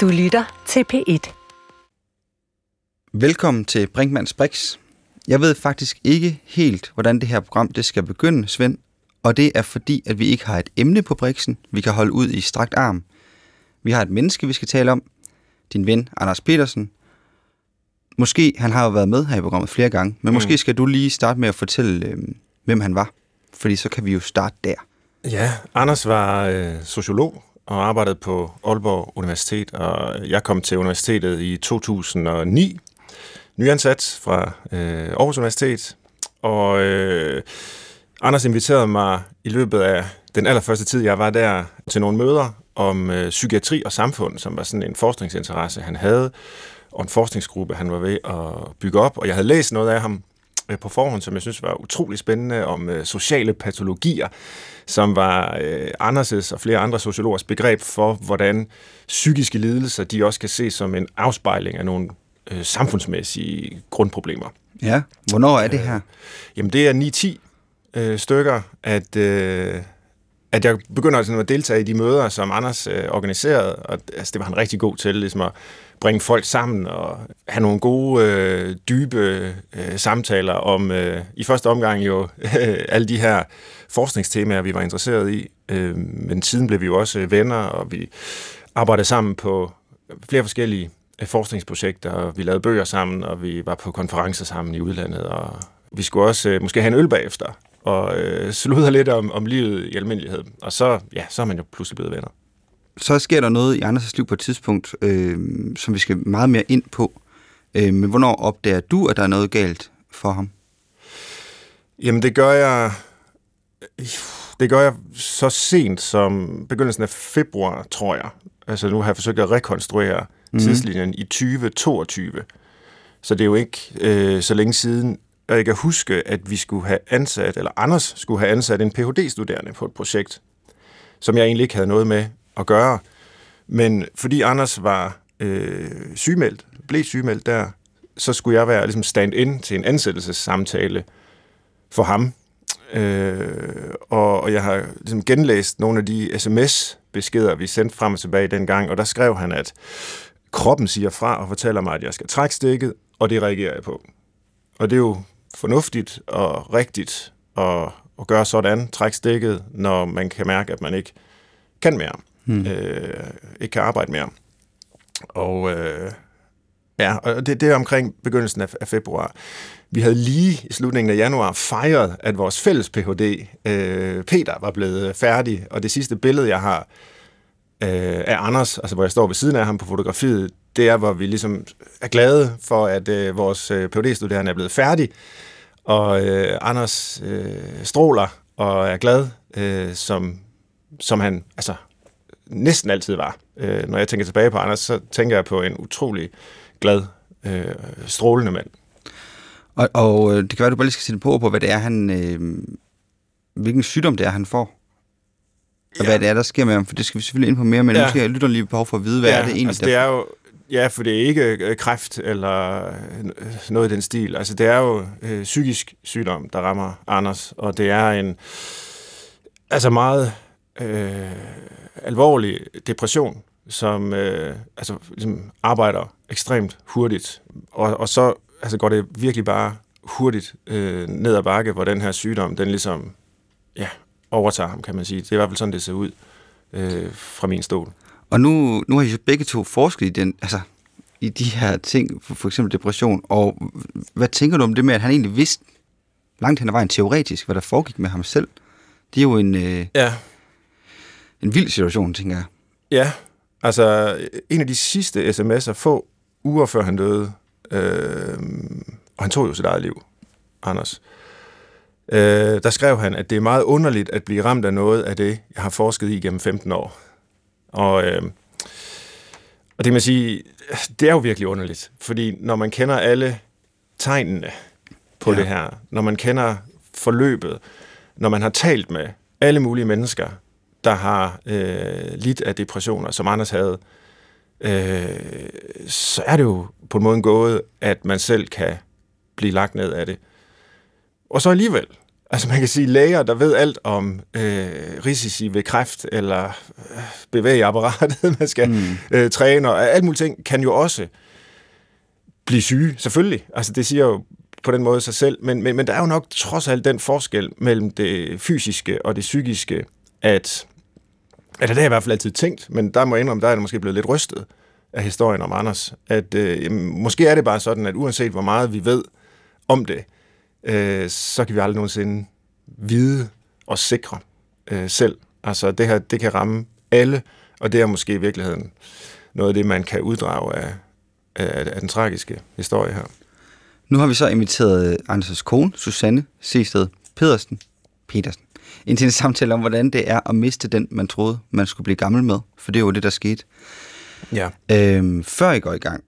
Du lytter til P1. Velkommen til Brinkmanns Brix. Jeg ved faktisk ikke helt, hvordan det her program det skal begynde, Svend. Og det er fordi, at vi ikke har et emne på Brixen, vi kan holde ud i strakt arm. Vi har et menneske, vi skal tale om. Din ven, Anders Petersen. Måske, han har jo været med her i programmet flere gange, men mm. måske skal du lige starte med at fortælle, øh, hvem han var. Fordi så kan vi jo starte der. Ja, Anders var øh, sociolog og arbejdede på Aalborg Universitet, og jeg kom til universitetet i 2009, nyansat fra øh, Aarhus Universitet, og øh, Anders inviterede mig i løbet af den allerførste tid, jeg var der, til nogle møder om øh, psykiatri og samfund, som var sådan en forskningsinteresse, han havde, og en forskningsgruppe, han var ved at bygge op, og jeg havde læst noget af ham på forhånd, som jeg synes var utrolig spændende, om øh, sociale patologier, som var øh, Anders' og flere andre sociologers begreb for, hvordan psykiske lidelser, de også kan ses som en afspejling af nogle øh, samfundsmæssige grundproblemer. Ja, hvornår er det her? Øh, jamen det er 9-10 øh, stykker, at, øh, at jeg begynder altså at deltage i de møder, som Anders øh, organiserede, og altså, det var han rigtig god til, ligesom at bringe folk sammen og have nogle gode, øh, dybe øh, samtaler om, øh, i første omgang jo, øh, alle de her forskningstemaer, vi var interesseret i. Øh, men siden blev vi jo også øh, venner, og vi arbejdede sammen på flere forskellige øh, forskningsprojekter, og vi lavede bøger sammen, og vi var på konferencer sammen i udlandet, og vi skulle også øh, måske have en øl bagefter, og øh, sludre lidt om, om livet i almindelighed. Og så, ja, så er man jo pludselig blevet venner så sker der noget i Anders' liv på et tidspunkt, øh, som vi skal meget mere ind på. Øh, men hvornår opdager du, at der er noget galt for ham? Jamen, det gør jeg... Det gør jeg så sent som begyndelsen af februar, tror jeg. Altså, nu har jeg forsøgt at rekonstruere mm. tidslinjen i 2022. Så det er jo ikke øh, så længe siden, og jeg kan huske, at vi skulle have ansat, eller Anders skulle have ansat en Ph.D.-studerende på et projekt, som jeg egentlig ikke havde noget med at gøre. Men fordi Anders var øh, sygemeldt, blev sygemeldt der, så skulle jeg være ligesom stand-in til en ansættelsessamtale for ham. Øh, og, og jeg har ligesom genlæst nogle af de sms-beskeder, vi sendte frem og tilbage dengang, og der skrev han, at kroppen siger fra og fortæller mig, at jeg skal trække stikket, og det reagerer jeg på. Og det er jo fornuftigt og rigtigt at, at gøre sådan, trække stikket, når man kan mærke, at man ikke kan mere hmm. øh, ikke kan arbejde mere. Og øh, ja, og det, det er omkring begyndelsen af, af februar. Vi havde lige i slutningen af januar fejret, at vores fælles Ph.D., øh, Peter, var blevet færdig, og det sidste billede, jeg har øh, af Anders, altså hvor jeg står ved siden af ham på fotografiet, det er, hvor vi ligesom er glade for, at øh, vores øh, Ph.D.-studerende er blevet færdig, og øh, Anders øh, stråler og er glad, øh, som, som han, altså næsten altid var. Øh, når jeg tænker tilbage på Anders, så tænker jeg på en utrolig glad, øh, strålende mand. Og, og øh, det kan være, du bare lige skal sætte på på, hvad det er, han, øh, hvilken sygdom det er, han får. Og ja. hvad det er, der sker med ham, for det skal vi selvfølgelig ind på mere, men ja. måske lytter lige behov for at vide, hvad ja, er det egentlig, altså, det er jo, Ja, for det er ikke øh, kræft eller noget i den stil. Altså, det er jo øh, psykisk sygdom, der rammer Anders, og det er en altså meget øh, alvorlig depression, som øh, altså, ligesom arbejder ekstremt hurtigt. Og, og så altså, går det virkelig bare hurtigt øh, ned ad bakke, hvor den her sygdom, den ligesom ja, overtager ham, kan man sige. Det er i hvert fald sådan, det ser ud øh, fra min stol. Og nu, nu har I jo begge to forsket i, den, altså, i de her ting, for, for eksempel depression, og hvad tænker du om det med, at han egentlig vidste langt hen ad vejen teoretisk, hvad der foregik med ham selv? Det er jo en... Øh, ja en vild situation, tænker jeg. Ja, altså en af de sidste sms'er, få uger før han døde, øh, og han tog jo sit eget liv, Anders, øh, der skrev han, at det er meget underligt at blive ramt af noget af det, jeg har forsket i gennem 15 år. Og, øh, og det man sige, det er jo virkelig underligt, fordi når man kender alle tegnene på ja. det her, når man kender forløbet, når man har talt med alle mulige mennesker, der har øh, lidt af depressioner, som Anders havde, øh, så er det jo på en måde gået, at man selv kan blive lagt ned af det. Og så alligevel, Altså man kan sige, læger, der ved alt om øh, risici ved kræft, eller øh, bevæge apparatet, man skal mm. øh, træne, og alt muligt ting, kan jo også blive syge, selvfølgelig. Altså det siger jo på den måde sig selv, men, men, men der er jo nok trods alt den forskel mellem det fysiske og det psykiske, at, eller det har jeg i hvert fald altid tænkt, men der må jeg indrømme, der er det måske blevet lidt rystet af historien om Anders, at øh, måske er det bare sådan, at uanset hvor meget vi ved om det, øh, så kan vi aldrig nogensinde vide og sikre øh, selv. Altså det her, det kan ramme alle, og det er måske i virkeligheden noget af det, man kan uddrage af, af, af den tragiske historie her. Nu har vi så inviteret øh, Anders' kone, Susanne Seested Pedersen, Petersen, en samtale om, hvordan det er at miste den, man troede, man skulle blive gammel med. For det er jo det, der skete. Ja. Øhm, før I går i gang,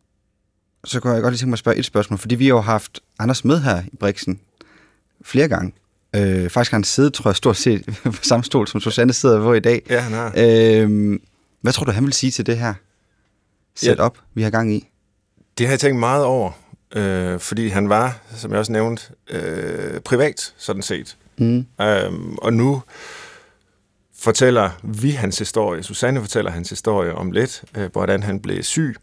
så kunne jeg godt lige tænke mig at spørge et spørgsmål, fordi vi har jo haft Anders med her i Brixen flere gange. Øh, faktisk har han siddet, tror jeg, stort set på samme stol, som Susanne sidder på i dag. Ja, han har. Øhm, hvad tror du, han vil sige til det her setup, ja. vi har gang i? Det har jeg tænkt meget over, øh, fordi han var, som jeg også nævnte, øh, privat, sådan set. Mm. Øhm, og nu fortæller vi hans historie. Susanne fortæller hans historie om lidt, øh, hvordan han blev syg,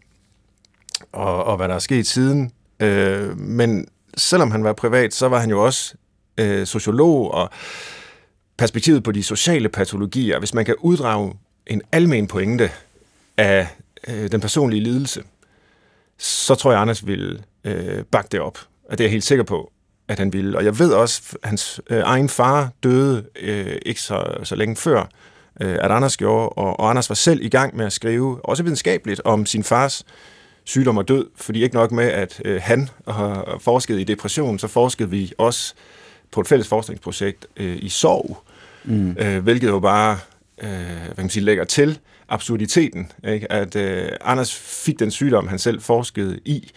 og, og hvad der er sket siden. Øh, men selvom han var privat, så var han jo også øh, sociolog, og perspektivet på de sociale patologier, hvis man kan uddrage en almen pointe af øh, den personlige lidelse, så tror jeg, Anders vil øh, bakke det op. Og det er jeg helt sikker på, at han ville. Og jeg ved også, at hans øh, egen far døde øh, ikke så, så længe før, øh, at Anders gjorde, og, og Anders var selv i gang med at skrive, også videnskabeligt, om sin fars sygdom og død, fordi ikke nok med, at øh, han har forsket i depression, så forskede vi også på et fælles forskningsprojekt øh, i sorg, mm. øh, hvilket jo bare øh, hvad kan man sige, lægger til absurditeten, ikke? at øh, Anders fik den sygdom, han selv forskede i,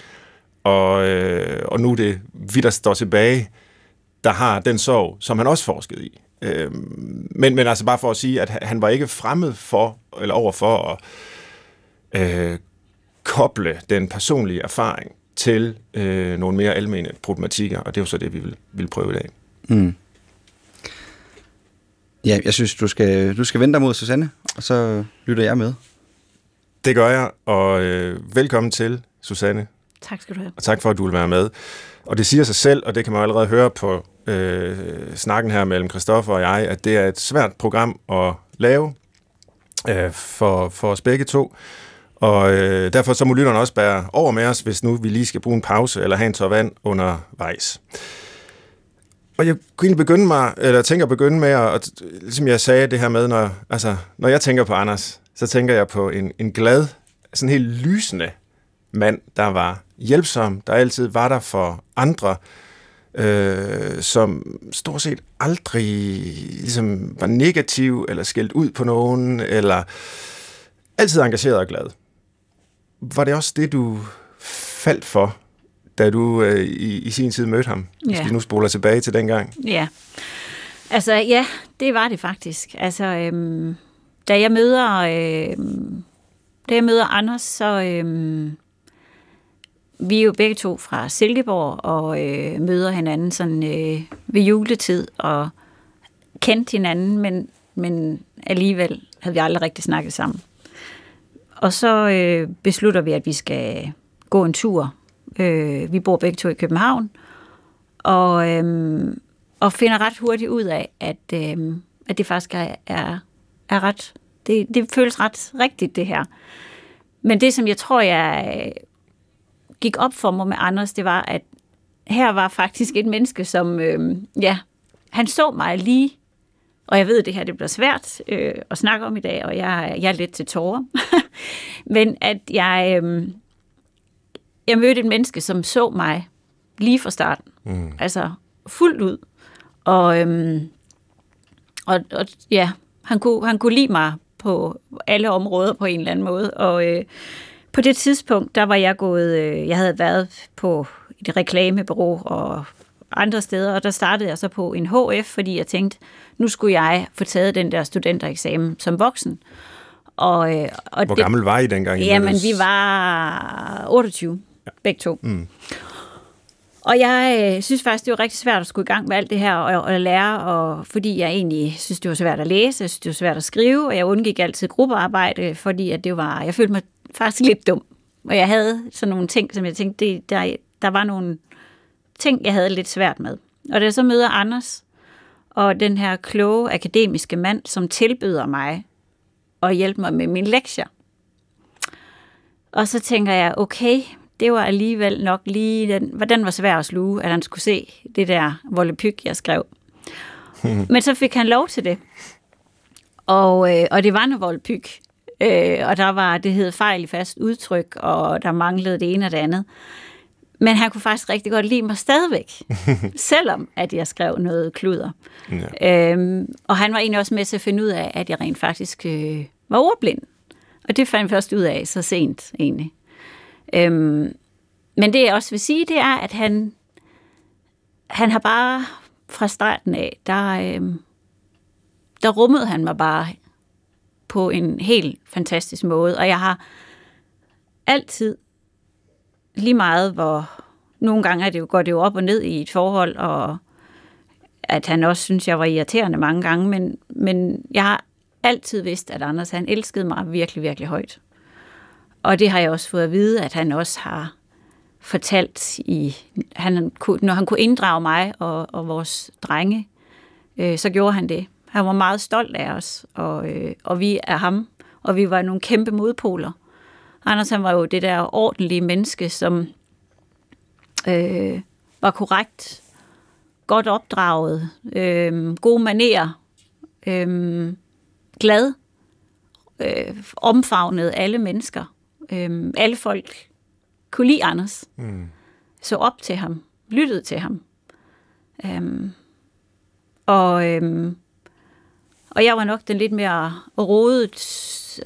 og, øh, og nu er det vi, der står tilbage, der har den sorg, som han også forskede i. Øh, men, men altså bare for at sige, at han var ikke fremmed for, eller overfor at øh, koble den personlige erfaring til øh, nogle mere almene problematikker, og det er jo så det, vi vil, vil prøve i dag. Mm. Ja, jeg synes, du skal, du skal vente dig mod Susanne, og så lytter jeg med. Det gør jeg, og øh, velkommen til, Susanne. Tak skal du have. Og tak for, at du vil være med. Og det siger sig selv, og det kan man allerede høre på øh, snakken her mellem Christoffer og jeg, at det er et svært program at lave øh, for, for os begge to. Og øh, derfor så må lytterne også bære over med os, hvis nu vi lige skal bruge en pause eller have en tår vand undervejs. Og jeg kunne egentlig begynde mig, eller tænker at begynde med, at, ligesom jeg sagde det her med, når, altså, når jeg tænker på Anders, så tænker jeg på en, en glad, sådan helt lysende mand, der var hjælpsom, der altid var der for andre, øh, som stort set aldrig ligesom, var negativ, eller skældt ud på nogen, eller altid engageret og glad. Var det også det, du faldt for, da du øh, i, i sin tid mødte ham? Ja. Hvis vi nu spoler tilbage til dengang. Ja, altså ja, det var det faktisk. Altså, øhm, da jeg møder... Øhm, da jeg møder Anders, så, øhm, vi er jo begge to fra Silkeborg og øh, møder hinanden sådan øh, ved juletid og kendte hinanden, men, men alligevel havde vi aldrig rigtig snakket sammen. Og så øh, beslutter vi, at vi skal gå en tur. Øh, vi bor begge to i København, og, øh, og finder ret hurtigt ud af, at, øh, at det faktisk er, er, er ret... Det, det føles ret rigtigt, det her. Men det, som jeg tror, jeg gik op for mig med Anders, det var, at her var faktisk et menneske, som, øh, ja, han så mig lige, og jeg ved, at det her det bliver svært øh, at snakke om i dag, og jeg, jeg er lidt til tårer, men at jeg, øh, jeg mødte et menneske, som så mig lige fra starten, mm. altså fuldt ud, og, øh, og, og ja, han kunne, han kunne lide mig på alle områder på en eller anden måde, og øh, på det tidspunkt, der var jeg gået, øh, jeg havde været på et reklamebureau og andre steder, og der startede jeg så på en HF, fordi jeg tænkte, nu skulle jeg få taget den der studentereksamen som voksen. Og, øh, og Hvor det, gammel var I dengang? Jamen, vi var 28, ja. begge to. Mm. Og jeg øh, synes faktisk, det var rigtig svært at skulle i gang med alt det her og, og lære, og, fordi jeg egentlig synes, det var svært at læse, jeg synes, det var svært at skrive, og jeg undgik altid gruppearbejde, fordi at det var, jeg følte mig faktisk lidt dum. Og jeg havde sådan nogle ting, som jeg tænkte, det, der, der var nogle ting, jeg havde lidt svært med. Og da jeg så møder Anders, og den her kloge akademiske mand, som tilbyder mig at hjælpe mig med mine lektier. Og så tænker jeg, okay, det var alligevel nok lige den, hvordan var svær at sluge, at han skulle se det der vollepyg, jeg skrev. Men så fik han lov til det. Og, øh, og det var en voldpyg. Øh, og der var, det hed fejl i fast udtryk, og der manglede det ene og det andet. Men han kunne faktisk rigtig godt lide mig stadigvæk, selvom at jeg skrev noget kluder. Ja. Øhm, og han var egentlig også med til at finde ud af, at jeg rent faktisk øh, var ordblind. Og det fandt jeg først ud af så sent egentlig. Øhm, men det jeg også vil sige, det er, at han, han har bare fra starten af, der, øhm, der rummede han mig bare på en helt fantastisk måde. Og jeg har altid lige meget, hvor nogle gange er det jo, går det jo op og ned i et forhold, og at han også synes, jeg var irriterende mange gange, men, men jeg har altid vidst, at Anders han elskede mig virkelig, virkelig højt. Og det har jeg også fået at vide, at han også har fortalt, i, han, når han kunne inddrage mig og, og vores drenge, øh, så gjorde han det. Han var meget stolt af os, og, øh, og vi er ham, og vi var nogle kæmpe modpoler. Anders han var jo det der ordentlige menneske, som øh, var korrekt, godt opdraget, øh, gode manerer, øh, glad, øh, omfavnede alle mennesker. Øh, alle folk kunne lide Anders. Mm. Så op til ham, lyttede til ham. Øh, og, øh, og jeg var nok den lidt mere rodet,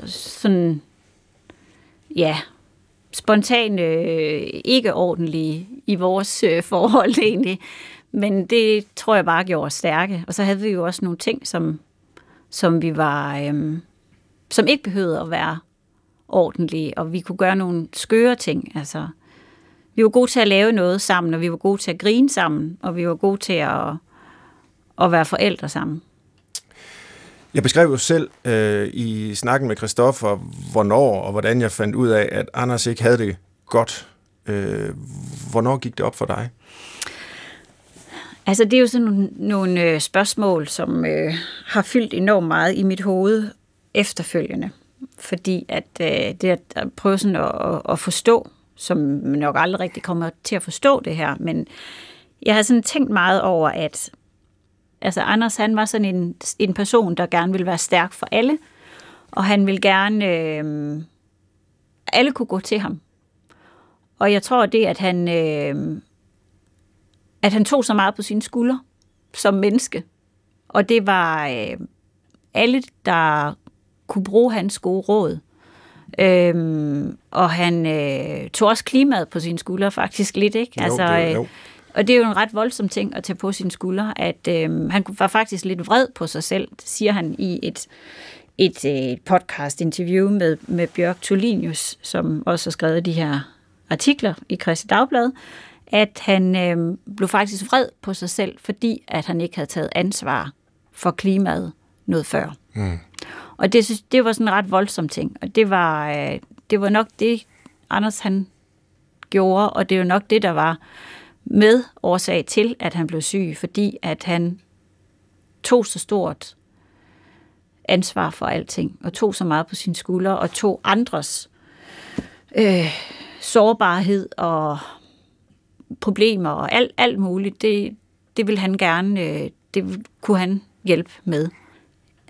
sådan ja, spontane, øh, ikke ordentlige i vores øh, forhold egentlig. Men det tror jeg bare gjorde os stærke. Og så havde vi jo også nogle ting, som, som vi var, øhm, som ikke behøvede at være ordentlige, og vi kunne gøre nogle skøre ting. Altså, vi var gode til at lave noget sammen, og vi var gode til at grine sammen, og vi var gode til at, at være forældre sammen. Jeg beskrev jo selv øh, i snakken med Christoffer, hvornår og hvordan jeg fandt ud af, at Anders ikke havde det godt. Øh, hvornår gik det op for dig? Altså, det er jo sådan nogle, nogle øh, spørgsmål, som øh, har fyldt enormt meget i mit hoved efterfølgende. Fordi at øh, det at prøve sådan at, at, at forstå, som man nok aldrig rigtig kommer til at forstå det her, men jeg har sådan tænkt meget over, at Altså Anders, han var sådan en, en person, der gerne ville være stærk for alle, og han ville gerne, øh, alle kunne gå til ham. Og jeg tror det, at han, øh, at han tog så meget på sine skuldre som menneske, og det var øh, alle, der kunne bruge hans gode råd. Øhm, og han øh, tog også klimaet på sine skuldre faktisk lidt, ikke? Jo, altså, det, jo. Og det er jo en ret voldsom ting at tage på sine skuldre, at øh, han var faktisk lidt vred på sig selv, siger han i et, et, et øh, podcast-interview med, med Bjørk Tolinius, som også har skrevet de her artikler i Christi Dagblad, at han øh, blev faktisk vred på sig selv, fordi at han ikke havde taget ansvar for klimaet noget før. Mm. Og det, det var sådan en ret voldsom ting, og det var, øh, det var nok det, Anders han gjorde, og det er jo nok det, der var med årsag til, at han blev syg, fordi at han tog så stort ansvar for alting, og tog så meget på sine skuldre, og tog andres øh, sårbarhed og problemer og alt, alt muligt. Det, det vil han gerne, øh, det kunne han hjælpe med.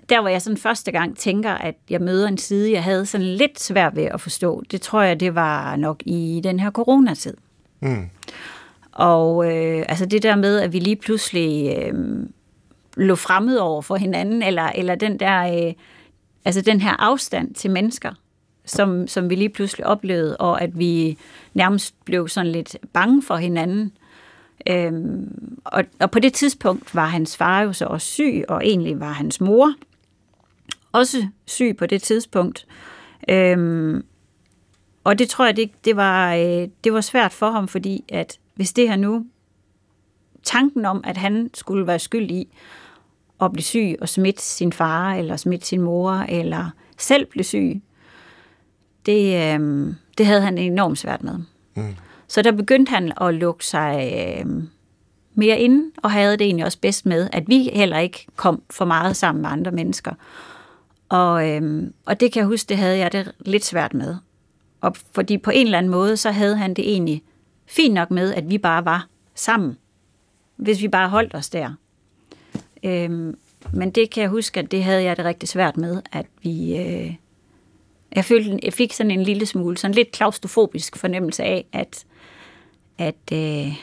Der hvor jeg sådan første gang tænker, at jeg møder en side, jeg havde sådan lidt svært ved at forstå, det tror jeg, det var nok i den her coronatid. Mm. Og øh, altså det der med, at vi lige pludselig øh, lå fremmed over for hinanden, eller, eller den der, øh, altså den her afstand til mennesker, som, som vi lige pludselig oplevede, og at vi nærmest blev sådan lidt bange for hinanden. Øhm, og, og på det tidspunkt var hans far jo så også syg, og egentlig var hans mor også syg på det tidspunkt. Øhm, og det tror jeg, det, det, var, øh, det var svært for ham, fordi at hvis det her nu tanken om, at han skulle være skyld i at blive syg og smitte sin far, eller smitte sin mor, eller selv blive syg, det, øh, det havde han enormt svært med. Mm. Så der begyndte han at lukke sig øh, mere inde, og havde det egentlig også bedst med, at vi heller ikke kom for meget sammen med andre mennesker. Og, øhm, og det kan jeg huske, det havde jeg det lidt svært med. Og fordi på en eller anden måde, så havde han det egentlig fint nok med, at vi bare var sammen. Hvis vi bare holdt os der. Øhm, men det kan jeg huske, at det havde jeg det rigtig svært med, at vi... Øh, jeg, følte, jeg fik sådan en lille smule, sådan lidt klaustrofobisk fornemmelse af, at, at, øh,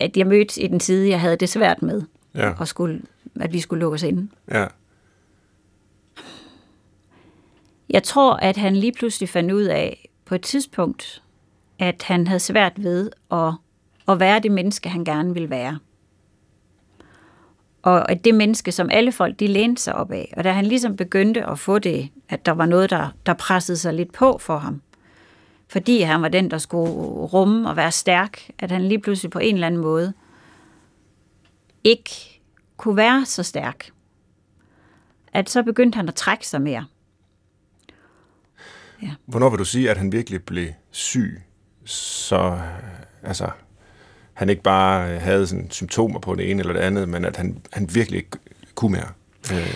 at jeg mødte i den side, jeg havde det svært med, Ja. og skulle, at vi skulle lukke os inde. Ja. Jeg tror, at han lige pludselig fandt ud af på et tidspunkt, at han havde svært ved at, at være det menneske, han gerne ville være. Og at det menneske, som alle folk, de lænede sig op af. Og da han ligesom begyndte at få det, at der var noget, der, der pressede sig lidt på for ham, fordi han var den, der skulle rumme og være stærk, at han lige pludselig på en eller anden måde ikke kunne være så stærk. At så begyndte han at trække sig mere. Hvornår vil du sige, at han virkelig blev syg, så altså, han ikke bare havde sådan symptomer på det ene eller det andet, men at han, han virkelig ikke kunne mere øh,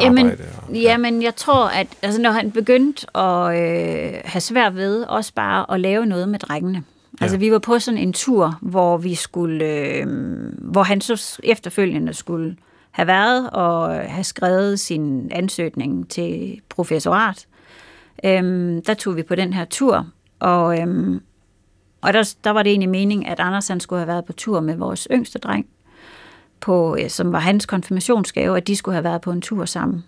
Jamen? Og, jamen, jeg tror, at altså, når han begyndte at øh, have svært ved også bare at lave noget med drengene. Altså, Ja. vi var på sådan en tur, hvor vi skulle, øh, hvor han så efterfølgende skulle have været og have skrevet sin ansøgning til professorat. Øhm, der tog vi på den her tur, og, øhm, og der, der var det egentlig meningen, at Anders han skulle have været på tur med vores yngste dreng, på, som var hans konfirmationsgave, at de skulle have været på en tur sammen.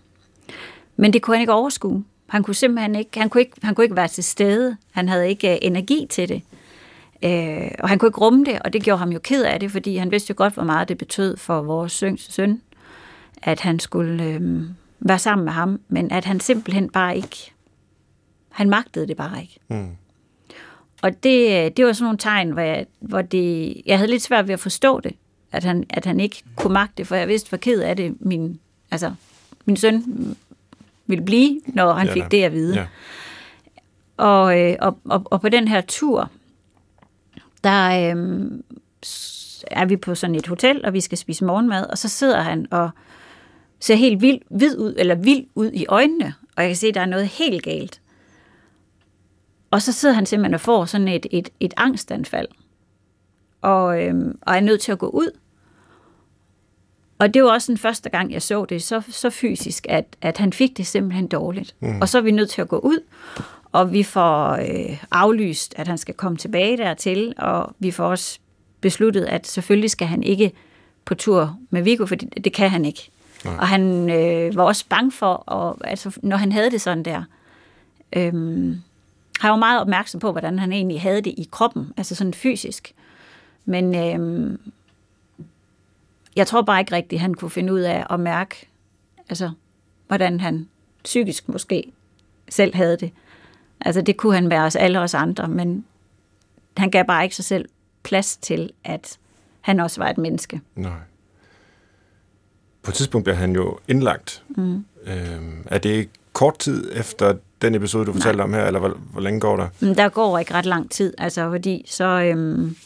Men det kunne han ikke overskue. Han kunne simpelthen ikke, han kunne ikke, han kunne ikke være til stede. Han havde ikke øh, energi til det. Øh, og han kunne ikke rumme det, og det gjorde ham jo ked af det, fordi han vidste jo godt, hvor meget det betød for vores yngste søn, at han skulle øh, være sammen med ham, men at han simpelthen bare ikke, han magtede det bare ikke. Mm. Og det, det var sådan nogle tegn, hvor, jeg, hvor det, jeg havde lidt svært ved at forstå det, at han, at han ikke kunne magte det, for jeg vidste, hvor ked af det min, altså, min søn ville blive, når han Ja, fik da. det at vide. Ja. Og, øh, og, og, og på den her tur, der s- er vi på sådan et hotel, og vi skal spise morgenmad, og så sidder han og ser helt vild, vid ud, eller vild ud i øjnene, og jeg kan se, at der er noget helt galt. Og så sidder han simpelthen og får sådan et, et, et angstanfald, og, øhm, og er nødt til at gå ud. Og det var også den første gang, jeg så det så, så fysisk, at, at han fik det simpelthen dårligt. Mm. Og så er vi nødt til at gå ud, og vi får øh, aflyst, at han skal komme tilbage dertil, og vi får også besluttet, at selvfølgelig skal han ikke på tur med Viggo, for det, det kan han ikke. Nej. Og han øh, var også bange for, og, altså, når han havde det sådan der, øh, han var meget opmærksom på, hvordan han egentlig havde det i kroppen, altså sådan fysisk. Men øh, jeg tror bare ikke rigtigt, han kunne finde ud af at mærke, altså, hvordan han psykisk måske selv havde det. Altså, det kunne han være os alle os andre, men han gav bare ikke sig selv plads til, at han også var et menneske. Nej. På et tidspunkt bliver han jo indlagt. Mm. Øhm, er det kort tid efter den episode, du fortalte om her, eller hvor, hvor længe går der? Men der går ikke ret lang tid, altså, fordi så, øhm,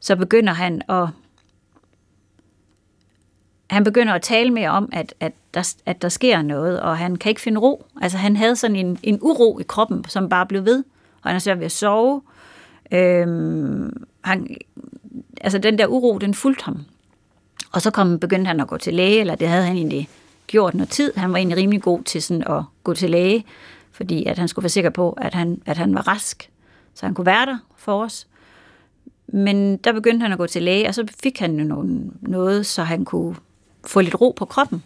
så begynder han at han begynder at tale mere om, at, at, der, at der sker noget, og han kan ikke finde ro. Altså han havde sådan en, en uro i kroppen, som bare blev ved, og han er svært ved at sove. Øhm, han, altså den der uro, den fulgte ham. Og så kom, begyndte han at gå til læge, eller det havde han egentlig gjort noget tid. Han var egentlig rimelig god til sådan at gå til læge, fordi at han skulle være sikker på, at han, at han var rask, så han kunne være der for os. Men der begyndte han at gå til læge, og så fik han jo nogen, noget, så han kunne få lidt ro på kroppen.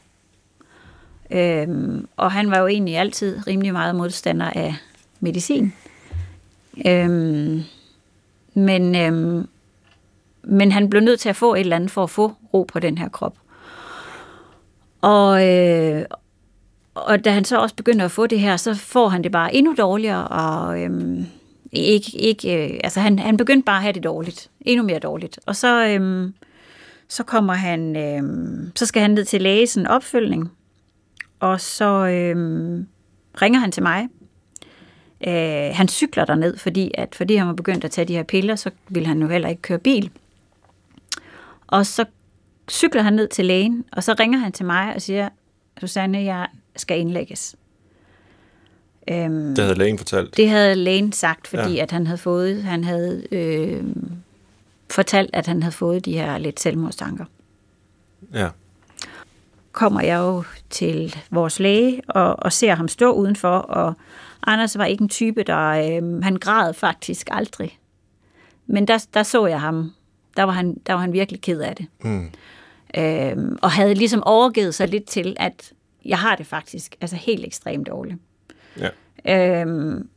Øhm, og han var jo egentlig altid rimelig meget modstander af medicin. Øhm, men, øhm, men han blev nødt til at få et eller andet for at få ro på den her krop. Og, øh, og da han så også begynder at få det her, så får han det bare endnu dårligere, og øhm, ikke, ikke, øh, altså han, han begyndte bare at have det dårligt. Endnu mere dårligt. Og så, øhm, så kommer han, øhm, så skal han ned til læge, sådan en opfølgning. Og så øhm, ringer han til mig. Øh, han cykler derned, fordi, at, fordi han var begyndt at tage de her piller, så ville han jo heller ikke køre bil. Og så cykler han ned til lægen, og så ringer han til mig og siger, Susanne, jeg skal indlægges. Øhm, Det havde lægen fortalt. det havde lægen sagt, fordi Ja. at han havde fået, han havde øh, fortalt, at han havde fået de her lidt selvmordstanker. Ja. Kommer jeg jo til vores læge og, og ser ham stå udenfor, og Anders var ikke en type, der øh, han græd faktisk aldrig. Men der, der så jeg ham. Der var han, der var han virkelig ked af det. Mm. Øhm, og havde ligesom overgivet sig lidt til, at jeg har det faktisk altså helt ekstremt dårligt. Ja. Øhm,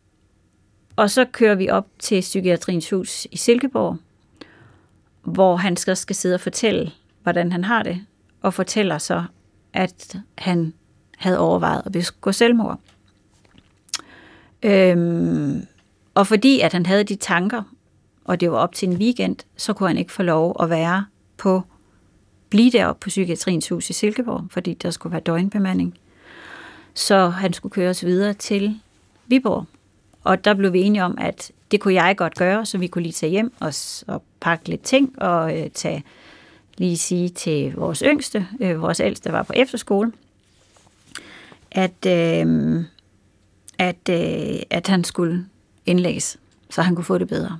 og så kører vi op til Psykiatriens Hus i Silkeborg, hvor han skal, skal sidde og fortælle, hvordan han har det, og fortæller så, at han havde overvejet at begå selvmord. Øhm, og fordi at han havde de tanker, og det var op til en weekend, så kunne han ikke få lov at være på blive deroppe på Psykiatriens Hus i Silkeborg, fordi der skulle være døgnbemanding. Så han skulle køres videre til Viborg. Og der blev vi enige om, at det kunne jeg godt gøre, så vi kunne lige tage hjem og, og pakke lidt ting og øh, tage lige sige til vores yngste, øh, vores ældste var på efterskole, at, øh, at, øh, at han skulle indlægges, så han kunne få det bedre.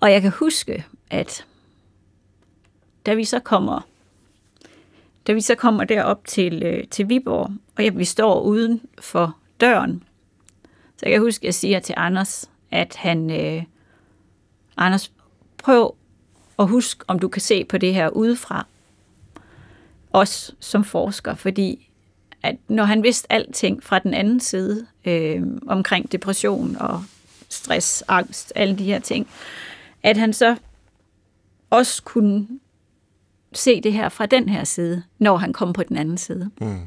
Og jeg kan huske, at da vi så kommer da vi så kommer derop til, øh, til Viborg, og jeg, vi står uden for døren, så jeg kan huske, at jeg siger til Anders, at han, øh, Anders, prøv at huske, om du kan se på det her udefra, os som forsker, fordi at når han vidste alting fra den anden side, øh, omkring depression og stress, angst, alle de her ting, at han så også kunne se det her fra den her side, når han kom på den anden side. Mm.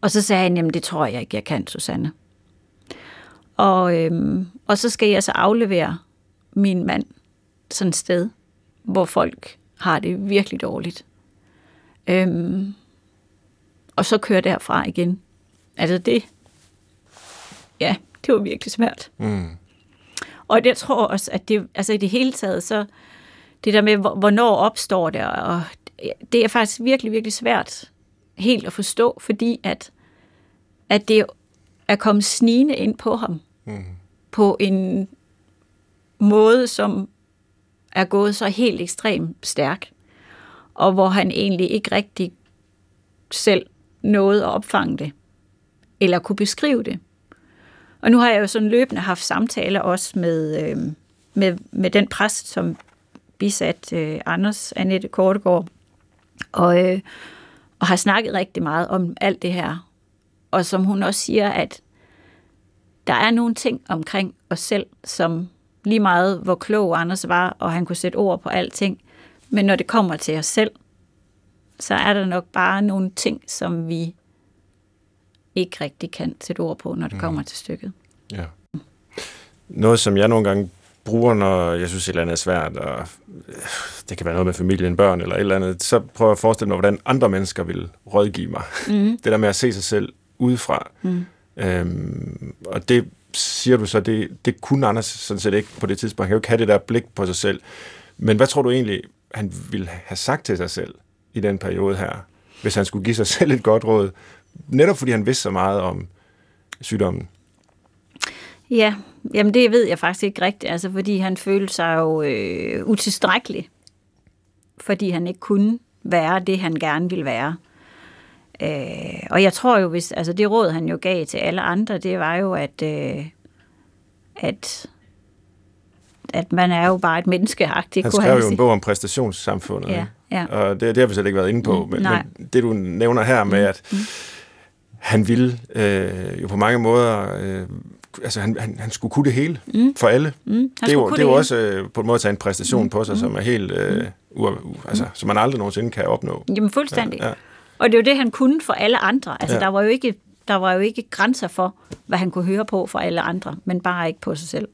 Og så sagde han, jamen det tror jeg ikke, jeg kan, Susanne. Og, øhm, og så skal jeg så aflevere min mand sådan et sted, hvor folk har det virkelig dårligt. Øhm, og så køre derfra igen. Altså det, ja, det var virkelig svært. Mm. Og jeg tror også, at det, altså i det hele taget, så det der med, hvor- hvornår opstår det, og det er faktisk virkelig, virkelig svært helt at forstå, fordi at, at det er kommet snigende ind på ham Mm. på en måde, som er gået så helt ekstremt stærk, og hvor han egentlig ikke rigtig selv nåede at opfange det, eller kunne beskrive det. Og nu har jeg jo sådan løbende haft samtaler også med, øh, med, med den præst, som bisat øh, Anders Annette Kortegård, og, øh, og har snakket rigtig meget om alt det her. Og som hun også siger, at der er nogle ting omkring os selv, som lige meget hvor klog Anders var, og han kunne sætte ord på alting, men når det kommer til os selv, så er der nok bare nogle ting, som vi ikke rigtig kan sætte ord på, når det kommer til stykket. Ja. Noget, som jeg nogle gange bruger, når jeg synes, et eller andet er svært, og øh, det kan være noget med familien, børn eller et eller andet, så prøver jeg at forestille mig, hvordan andre mennesker vil rådgive mig. Mm. Det der med at se sig selv udefra. Mm. Øhm, og det siger du så, det, det kunne Anders sådan set ikke på det tidspunkt. Han kan jo ikke have det der blik på sig selv. Men hvad tror du egentlig, han ville have sagt til sig selv i den periode her, hvis han skulle give sig selv et godt råd? Netop fordi han vidste så meget om sygdommen. Ja, jamen det ved jeg faktisk ikke rigtigt, altså fordi han følte sig jo øh, utilstrækkelig, fordi han ikke kunne være det, han gerne ville være. Øh, og jeg tror jo, hvis, altså det råd, han jo gav til alle andre, det var jo, at, øh, at, at man er jo bare et menneskeagtigt, Han skrev han jo en bog om præstationssamfundet. Ja, ja. Og det, det har vi slet ikke været inde på. Mm, men, nej. men det, du nævner her med, at han ville øh, jo på mange måder... Øh, altså, han, han, han skulle kunne det hele Mm. for alle. Mm, han det er jo, det er jo også øh, på en måde at tage en præstation på sig, som er helt... Øh, u, u, altså, som man aldrig nogensinde kan opnå. Jamen fuldstændig. Ja, ja. Og det er jo det, han kunne for alle andre. Altså, Ja. ja. der var jo ikke Der var jo ikke grænser for, hvad han kunne høre på for alle andre, men bare ikke på sig selv.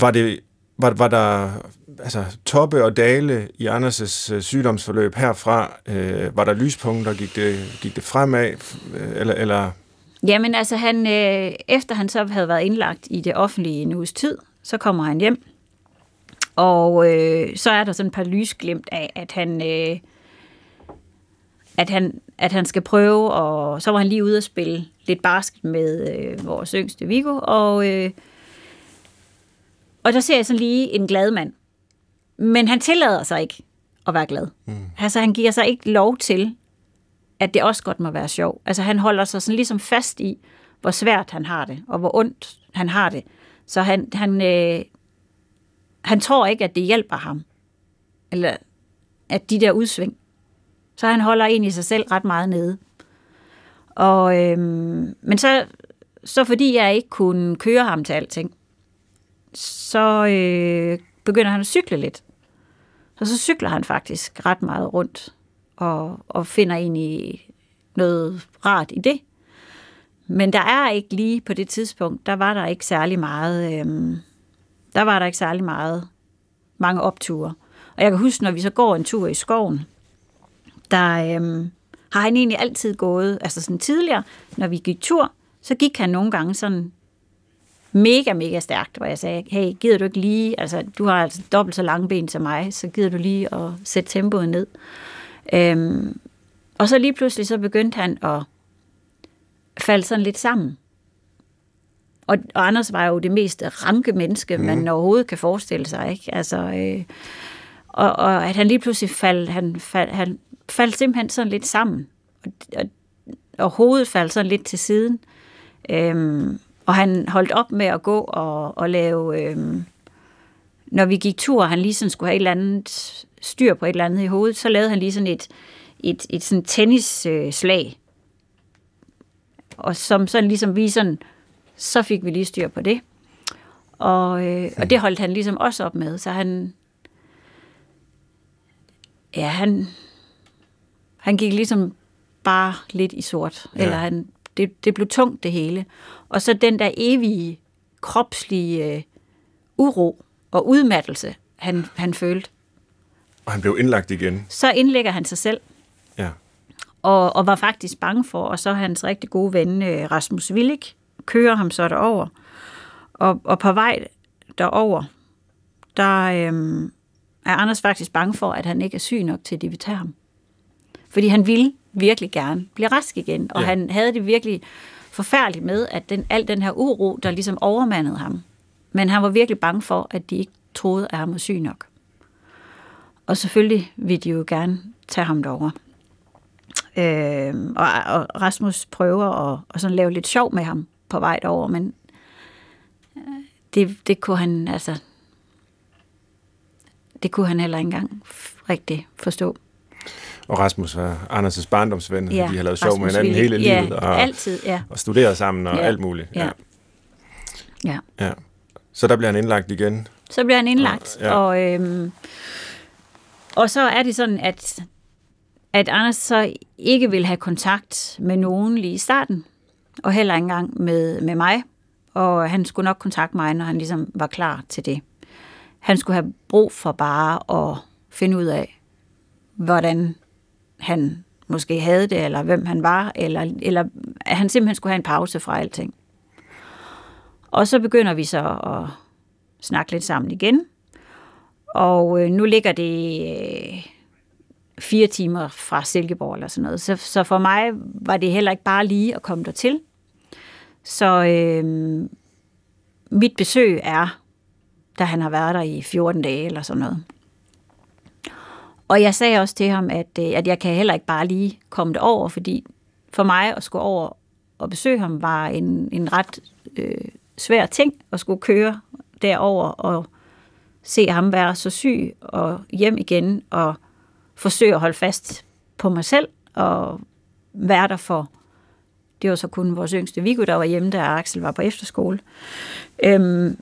Var det var, var der altså, toppe og dale i Anders' øh, sygdomsforløb herfra? Øh, var der lyspunkter? Gik det, gik det fremad? Øh, eller, eller? Jamen altså, han, øh, efter han så havde været indlagt i det offentlige en uges tid, så kommer han hjem, og øh, så er der sådan et par lysglimt af, at han, øh, at han, at han skal prøve, og så var han lige ude at spille lidt basket med øh, vores yngste Viggo, og, øh, og der ser jeg sådan lige en glad mand. Men han tillader sig ikke at være glad. Mm. Altså han giver sig ikke lov til, at det også godt må være sjov. Altså han holder sig sådan ligesom fast i, hvor svært han har det, og hvor ondt han har det. Så han, han, øh, han tror ikke, at det hjælper ham. Eller at de der udsving. Så han holder egentlig sig selv ret meget nede. Og, øh, men så, så fordi jeg ikke kunne køre ham til alting, så øh, begynder han at cykle lidt. Og så cykler han faktisk ret meget rundt og, og finder egentlig noget rart i det. Men der er ikke lige på det tidspunkt, der var der ikke særlig meget, øhm, der var der ikke særlig meget, mange opture. Og jeg kan huske, når vi så går en tur i skoven, der øhm, har han egentlig altid gået, altså sådan tidligere, når vi gik tur, så gik han nogle gange sådan mega, mega stærkt, hvor jeg sagde, hey, gider du ikke lige, altså du har altså dobbelt så lange ben som mig, så gider du lige at sætte tempoet ned. Øhm, og så lige pludselig så begyndte han at falde sådan lidt sammen. Og, og Anders var jo det mest ranke menneske, mm. man overhovedet kan forestille sig. Ikke? Altså, øh, og, og at han lige pludselig faldt, han, fald, han faldt simpelthen sådan lidt sammen. Og, og, og hovedet faldt sådan lidt til siden. Øhm, og han holdt op med at gå og, og lave... Øhm, når vi gik tur, han lige sådan skulle have et eller andet styr på et eller andet i hovedet, så lavede han lige sådan et, et, et sådan tennisslag. Og som sådan ligesom vi sådan, så fik vi lige styr på det. Og, øh, og det holdt han ligesom også op med, så han, ja, han, han gik ligesom bare lidt i sort, ja. eller han, det, det blev tungt det hele. Og så den der evige kropslige øh, uro og udmattelse, han, han følte. Og han blev indlagt igen. Så indlægger han sig selv. Ja. Og, og var faktisk bange for, og så hans rigtig gode ven øh, Rasmus Willik kører ham så derover. Og, og på vej derover, der øh, er Anders faktisk bange for, at han ikke er syg nok til, at de vil tage ham. Fordi han ville virkelig gerne blive rask igen, og ja. han havde det virkelig forfærdeligt med, at den, al den her uro, der ligesom overmandede ham. Men han var virkelig bange for, at de ikke troede, at han var syg nok. Og selvfølgelig ville de jo gerne tage ham derover. Øh, og, og Rasmus prøver at, at sådan lave lidt sjov med ham på vej derover, men øh, det, det kunne han altså det kunne han heller ikke engang rigtig forstå. Og Rasmus var Anders' barndomsven, ja, de har lavet sjov med hinanden hele ja, livet, og, altid, ja. og studeret sammen og ja, alt muligt. Ja. Ja. ja. Så der bliver han indlagt igen? Så bliver han indlagt, og, ja. og, øhm, og så er det sådan, at, at Anders så ikke vil have kontakt med nogen lige i starten, og heller ikke engang med, med mig, og han skulle nok kontakte mig, når han ligesom var klar til det. Han skulle have brug for bare at finde ud af, hvordan han måske havde det, eller hvem han var, eller, eller at han simpelthen skulle have en pause fra alting. Og så begynder vi så at snakke lidt sammen igen. Og øh, nu ligger det øh, fire timer fra Silkeborg eller sådan noget. Så, så for mig var det heller ikke bare lige at komme der til. Så øh, mit besøg er, da han har været der i 14 dage eller sådan noget. Og jeg sagde også til ham, at, øh, at jeg kan heller ikke bare lige komme over, fordi for mig at skulle over og besøge ham var en, en ret øh, svær ting at skulle køre derover og se ham være så syg og hjem igen og forsøge at holde fast på mig selv og være der for det var så kun vores yngste Viggo, der var hjemme, da Axel var på efterskole. Øhm,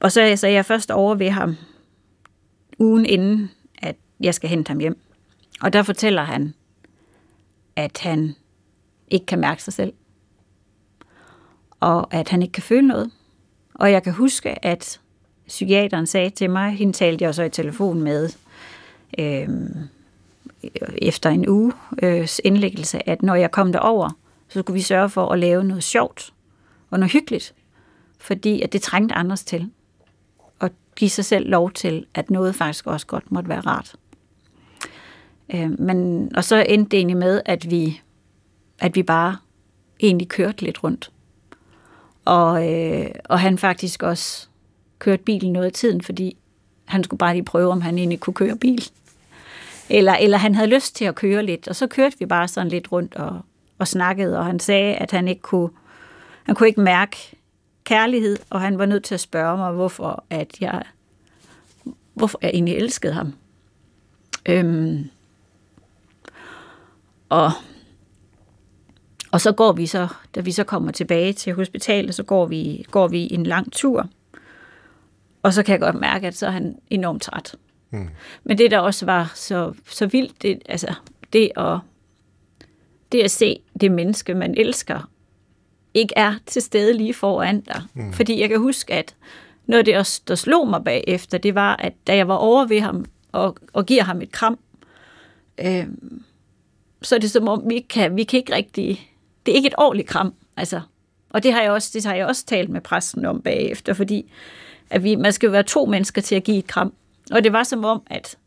og så, så er jeg først over ved ham ugen inden, at jeg skal hente ham hjem. Og der fortæller han, at han ikke kan mærke sig selv. Og at han ikke kan føle noget. Og jeg kan huske, at psykiateren sagde til mig, hende talte jeg så i telefon med, øh, efter en uges øh, indlæggelse, at når jeg kom derover, så skulle vi sørge for at lave noget sjovt og noget hyggeligt, fordi at det trængte Anders til. Og give sig selv lov til, at noget faktisk også godt måtte være rart. Øh, men, og så endte det egentlig med, at vi, at vi bare egentlig kørte lidt rundt. Og, øh, og han faktisk også kørte bilen noget af tiden, fordi han skulle bare lige prøve, om han egentlig kunne køre bil. Eller, eller han havde lyst til at køre lidt, og så kørte vi bare sådan lidt rundt og, og snakkede, og han sagde, at han ikke kunne, han kunne ikke mærke kærlighed, og han var nødt til at spørge mig, hvorfor at jeg, hvorfor jeg egentlig elskede ham. Øhm, og, og så går vi så, da vi så kommer tilbage til hospitalet, så går vi, går vi en lang tur. Og så kan jeg godt mærke, at så er han enormt træt. Mm. Men det, der også var så, så vildt, det, altså, det, at, det at se det menneske, man elsker, ikke er til stede lige foran dig. Mm. Fordi jeg kan huske, at noget af det, også, der slog mig bagefter, det var, at da jeg var over ved ham og, og giver ham et kram, øh, så er det som om, vi kan, vi kan ikke rigtig... Det er ikke et ordentligt kram, altså. Og det har jeg også, det har jeg også talt med præsten om bagefter, fordi at vi, man skal jo være to mennesker til at give et kram. Og det var som om, at,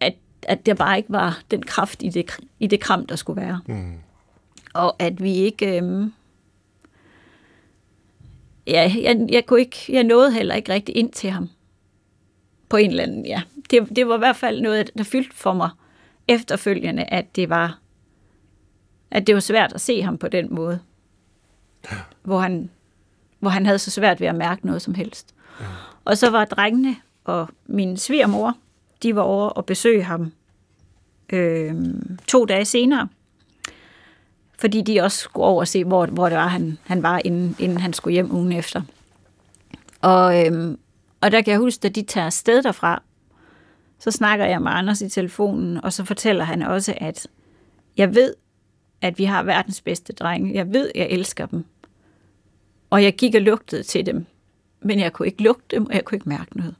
at, at der bare ikke var den kraft i det, i det kram, der skulle være. Mm. Og at vi ikke... Øhm, ja, jeg, jeg, kunne ikke, jeg nåede heller ikke rigtig ind til ham. På en eller anden, ja. Det, det var i hvert fald noget, der fyldte for mig efterfølgende, at det var at det var svært at se ham på den måde. Ja. Hvor, han, hvor han havde så svært ved at mærke noget som helst. Ja. Og så var drengene og min svigermor, de var over og besøge ham øh, to dage senere. Fordi de også skulle over og se, hvor, hvor det var, han, han var, inden, inden han skulle hjem ugen efter. Og, øh, og der kan jeg huske, at de tager afsted derfra, så snakker jeg med Anders i telefonen, og så fortæller han også, at jeg ved, at vi har verdens bedste drenge. Jeg ved, jeg elsker dem. Og jeg gik og lugtede til dem men jeg kunne ikke lugte dem, og jeg kunne ikke mærke noget.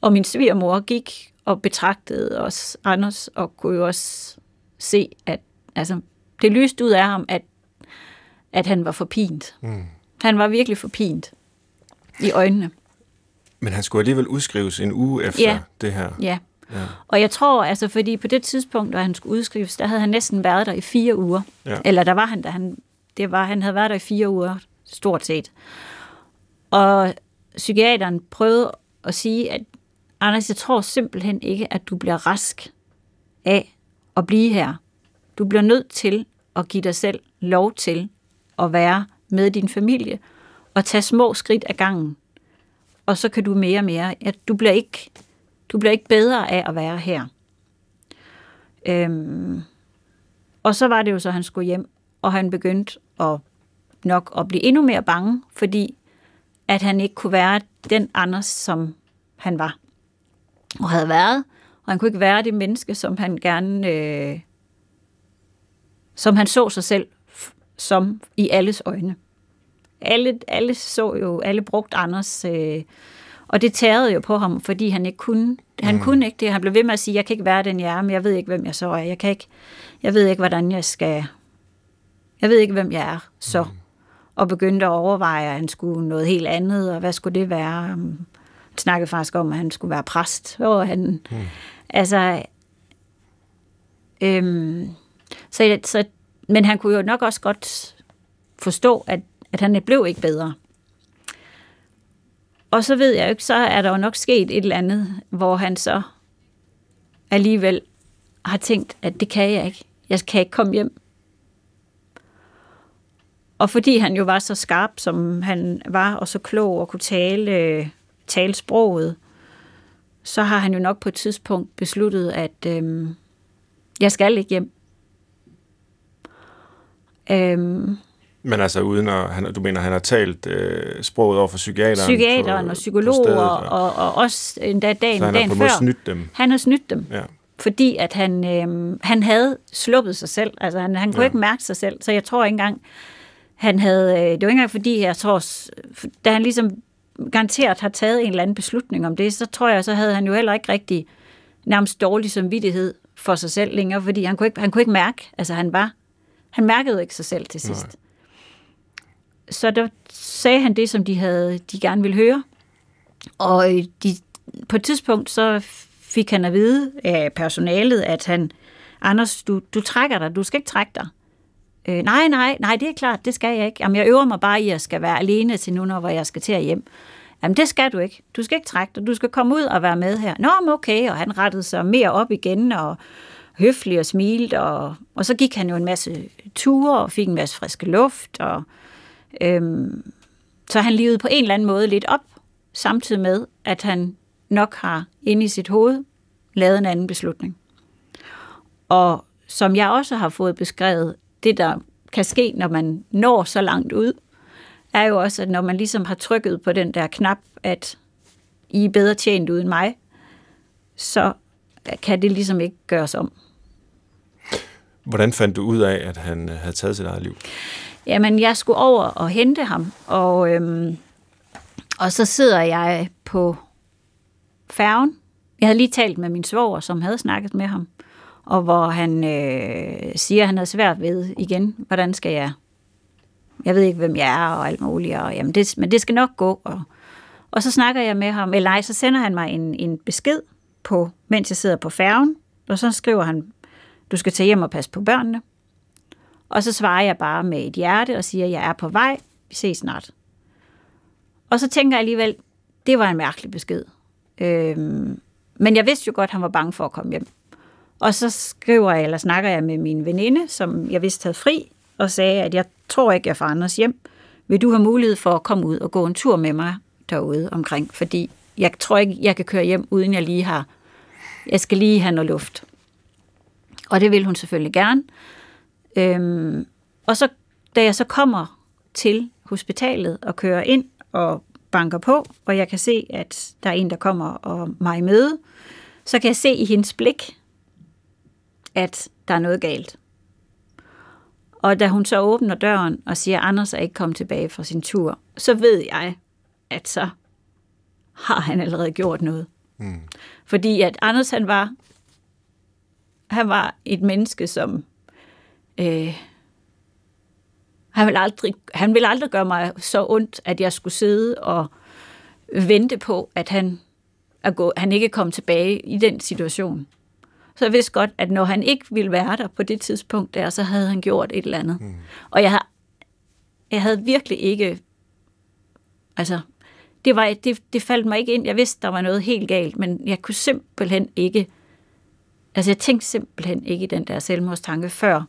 Og min svigermor gik og betragtede os Anders, og kunne jo også se, at altså, det lyste ud af ham, at, at han var forpint. Mm. Han var virkelig forpint i øjnene. Men han skulle alligevel udskrives en uge efter ja. det her. Ja. ja. Og jeg tror, altså, fordi på det tidspunkt, da han skulle udskrives, der havde han næsten været der i fire uger. Ja. Eller der var han, da han, det var, han havde været der i fire uger, stort set. Og psykiateren prøvede at sige, at Anders, jeg tror simpelthen ikke, at du bliver rask af at blive her. Du bliver nødt til at give dig selv lov til at være med din familie og tage små skridt ad gangen. Og så kan du mere og mere. Ja, du, bliver ikke, du bliver ikke bedre af at være her. Øhm, og så var det jo så, at han skulle hjem, og han begyndte at nok at blive endnu mere bange, fordi at han ikke kunne være den Anders, som han var og havde været. Og han kunne ikke være det menneske, som han gerne, øh, som han så sig selv som i alles øjne. Alle, alle så jo, alle brugte Anders, øh, og det tærede jo på ham, fordi han ikke kunne, han mm. kunne ikke det. Han blev ved med at sige, jeg kan ikke være den jeg er, men jeg ved ikke, hvem jeg så er. Jeg, kan ikke, jeg ved ikke, hvordan jeg skal, jeg ved ikke, hvem jeg er så. Mm og begyndte at overveje, at han skulle noget helt andet, og hvad skulle det være? Han snakkede faktisk om, at han skulle være præst, og han, mm. altså, øhm, så, så, men han kunne jo nok også godt forstå, at, at han blev ikke bedre. Og så ved jeg ikke, så er der jo nok sket et eller andet, hvor han så alligevel har tænkt, at det kan jeg ikke. Jeg kan ikke komme hjem. Og fordi han jo var så skarp, som han var, og så klog og kunne tale, tale sproget, så har han jo nok på et tidspunkt besluttet, at øhm, jeg skal ikke hjem. Øhm, Men altså uden at, han, du mener, han har talt øh, sproget over for psykiateren? Psykiateren på, og psykologer, og, og, og også endda dagen, så han dagen før. snydt dem? Han har snydt dem. Ja. fordi at han, øh, han havde sluppet sig selv. Altså han, han kunne ja. ikke mærke sig selv, så jeg tror ikke engang, han havde, øh, det var ikke engang fordi, jeg tror, da han ligesom garanteret har taget en eller anden beslutning om det, så tror jeg, så havde han jo heller ikke rigtig nærmest dårlig samvittighed for sig selv længere, fordi han kunne ikke, han kunne ikke mærke, altså han var, han mærkede ikke sig selv til sidst. Nej. Så der sagde han det, som de havde, de gerne ville høre, og de, på et tidspunkt så fik han at vide af personalet, at han, Anders, du, du trækker dig, du skal ikke trække dig. Øh, nej, nej, nej, det er klart, det skal jeg ikke. Jamen, jeg øver mig bare i, at jeg skal være alene til nu, når jeg skal til at hjem. Jamen, det skal du ikke. Du skal ikke trække dig. Du skal komme ud og være med her. Nå, men okay. Og han rettede sig mere op igen, og høflig og smilte, og, og så gik han jo en masse ture, og fik en masse friske luft, og øhm, så han levede på en eller anden måde lidt op, samtidig med, at han nok har inde i sit hoved lavet en anden beslutning. Og som jeg også har fået beskrevet, det der kan ske, når man når så langt ud, er jo også, at når man ligesom har trykket på den der knap, at I er bedre tjent uden mig, så kan det ligesom ikke gøres om. Hvordan fandt du ud af, at han øh, havde taget sit eget liv? Jamen, jeg skulle over og hente ham, og, øhm, og så sidder jeg på færgen. Jeg havde lige talt med min svoger, som havde snakket med ham, og hvor han øh, siger, at han havde svært ved igen, hvordan skal jeg jeg ved ikke, hvem jeg er og alt muligt, og, jamen det, men det skal nok gå. Og, og så snakker jeg med ham, eller nej, så sender han mig en, en besked, på, mens jeg sidder på færgen, og så skriver han, du skal tage hjem og passe på børnene. Og så svarer jeg bare med et hjerte og siger, jeg er på vej, vi ses snart. Og så tænker jeg alligevel, det var en mærkelig besked. Øhm, men jeg vidste jo godt, at han var bange for at komme hjem. Og så skriver jeg, eller snakker jeg med min veninde, som jeg vidste havde fri, og sagde, at jeg tror ikke, jeg får Anders hjem. Vil du have mulighed for at komme ud og gå en tur med mig derude omkring? Fordi jeg tror ikke, jeg kan køre hjem, uden jeg lige har... Jeg skal lige have noget luft. Og det vil hun selvfølgelig gerne. Øhm, og så, da jeg så kommer til hospitalet og kører ind og banker på, og jeg kan se, at der er en, der kommer og mig møde, så kan jeg se i hendes blik, at der er noget galt. Og da hun så åbner døren og siger, at Anders er ikke kommet tilbage fra sin tur, så ved jeg, at så har han allerede gjort noget. Mm. Fordi at Anders, han var, han var et menneske, som øh, han vil, aldrig, han vil aldrig gøre mig så ondt, at jeg skulle sidde og vente på, at han, er gå, han ikke kom tilbage i den situation. Så jeg vidste godt, at når han ikke ville være der på det tidspunkt der, så havde han gjort et eller andet. Mm. Og jeg havde, jeg havde virkelig ikke... Altså, det, var, det, det faldt mig ikke ind. Jeg vidste, der var noget helt galt, men jeg kunne simpelthen ikke... Altså, jeg tænkte simpelthen ikke i den der selvmordstanke før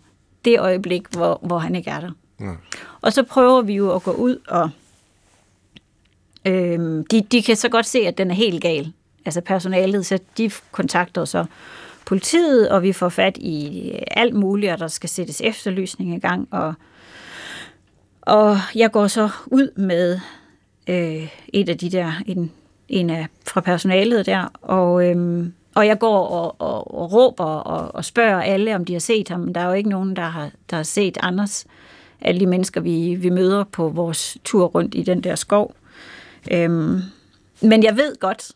det øjeblik, hvor, hvor han ikke er der. Mm. Og så prøver vi jo at gå ud, og øhm, de, de kan så godt se, at den er helt gal. Altså personalet, så de kontakter så politiet, og vi får fat i alt muligt, og der skal sættes efterlysning i gang. Og, og jeg går så ud med øh, et af de der, en, en af fra personalet der, og, øh, og jeg går og, og, og råber og, og spørger alle, om de har set ham. Men der er jo ikke nogen, der har, der har set Anders. Alle de mennesker, vi, vi møder på vores tur rundt i den der skov. Øhm, men jeg ved godt,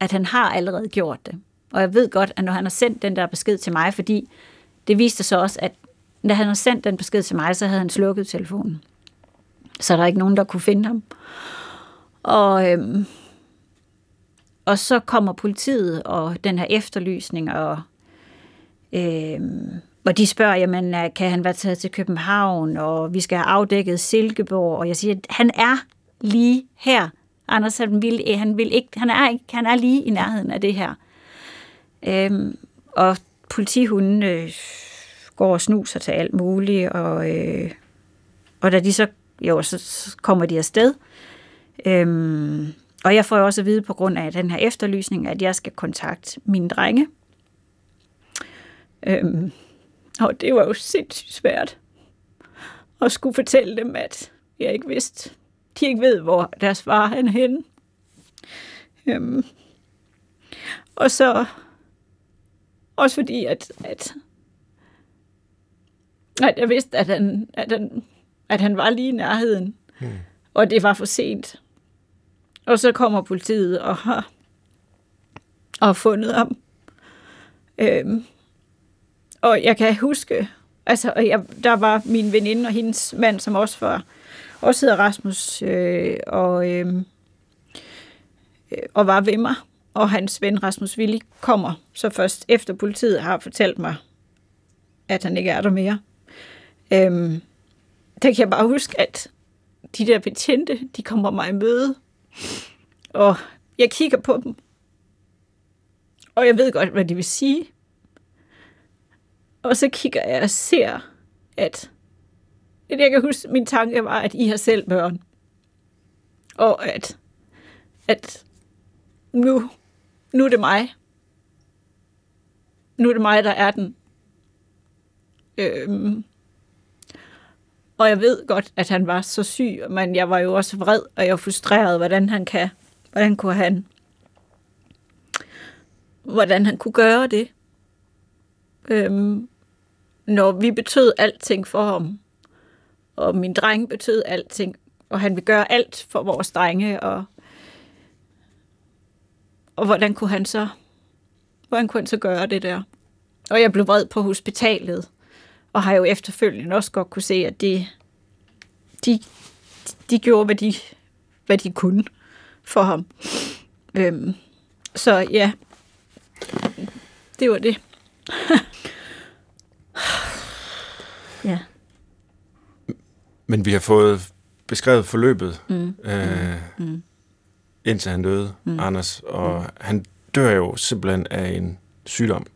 at han har allerede gjort det. Og jeg ved godt, at når han har sendt den der besked til mig, fordi det viste så også, at når han har sendt den besked til mig, så havde han slukket telefonen. Så der er ikke nogen, der kunne finde ham. Og, øhm, og så kommer politiet og den her efterlysning, og, øhm, og de spørger, jamen, øh, kan han være taget til København, og vi skal have afdækket Silkeborg, og jeg siger, han er lige her. Anders, han, vil, han, vil ikke, han, er, ikke, han er lige i nærheden af det her. Øhm, og politihunden øh, går og snuser til alt muligt, og, øh, og da de så, jo, så, så kommer de afsted. Øhm, og jeg får også at vide på grund af den her efterlysning, at jeg skal kontakte mine drenge. Øhm, og det var jo sindssygt svært at skulle fortælle dem, at jeg ikke vidste, de ikke ved, hvor deres far er henne. Øhm, og så også fordi, at, at, at jeg vidste, at han, at, han, at han var lige i nærheden. Mm. Og det var for sent. Og så kommer politiet og har, og har fundet ham. Øhm, og jeg kan huske, altså, jeg, der var min veninde og hendes mand, som også var, også hedder Rasmus, øh, og, øh, og var ved mig. Og hans ven Rasmus Willi kommer så først efter politiet har fortalt mig, at han ikke er der mere. Øhm, der kan jeg bare huske, at de der betjente, de kommer mig i møde. Og jeg kigger på dem. Og jeg ved godt, hvad de vil sige. Og så kigger jeg og ser, at det jeg kan huske, min tanke var, at I har selv børn. Og at, at nu, nu er det mig. Nu er det mig, der er den. Øhm, og jeg ved godt, at han var så syg, men jeg var jo også vred, og jeg var frustreret, hvordan han kan, hvordan kunne han, hvordan han kunne gøre det. Øhm, når vi betød alting for ham, og min dreng betød alting, og han vil gøre alt for vores drenge, og, og hvordan kunne han så, hvordan kunne han så gøre det der? Og jeg blev vred på hospitalet, og har jo efterfølgende også godt kunne se, at de, de, de gjorde, hvad de, hvad de kunne for ham. Øhm, så ja, det var det. ja. Men vi har fået beskrevet forløbet, mm. Øh, mm. Indtil han døde, mm. Anders, og mm. han dør jo simpelthen af en sygdom.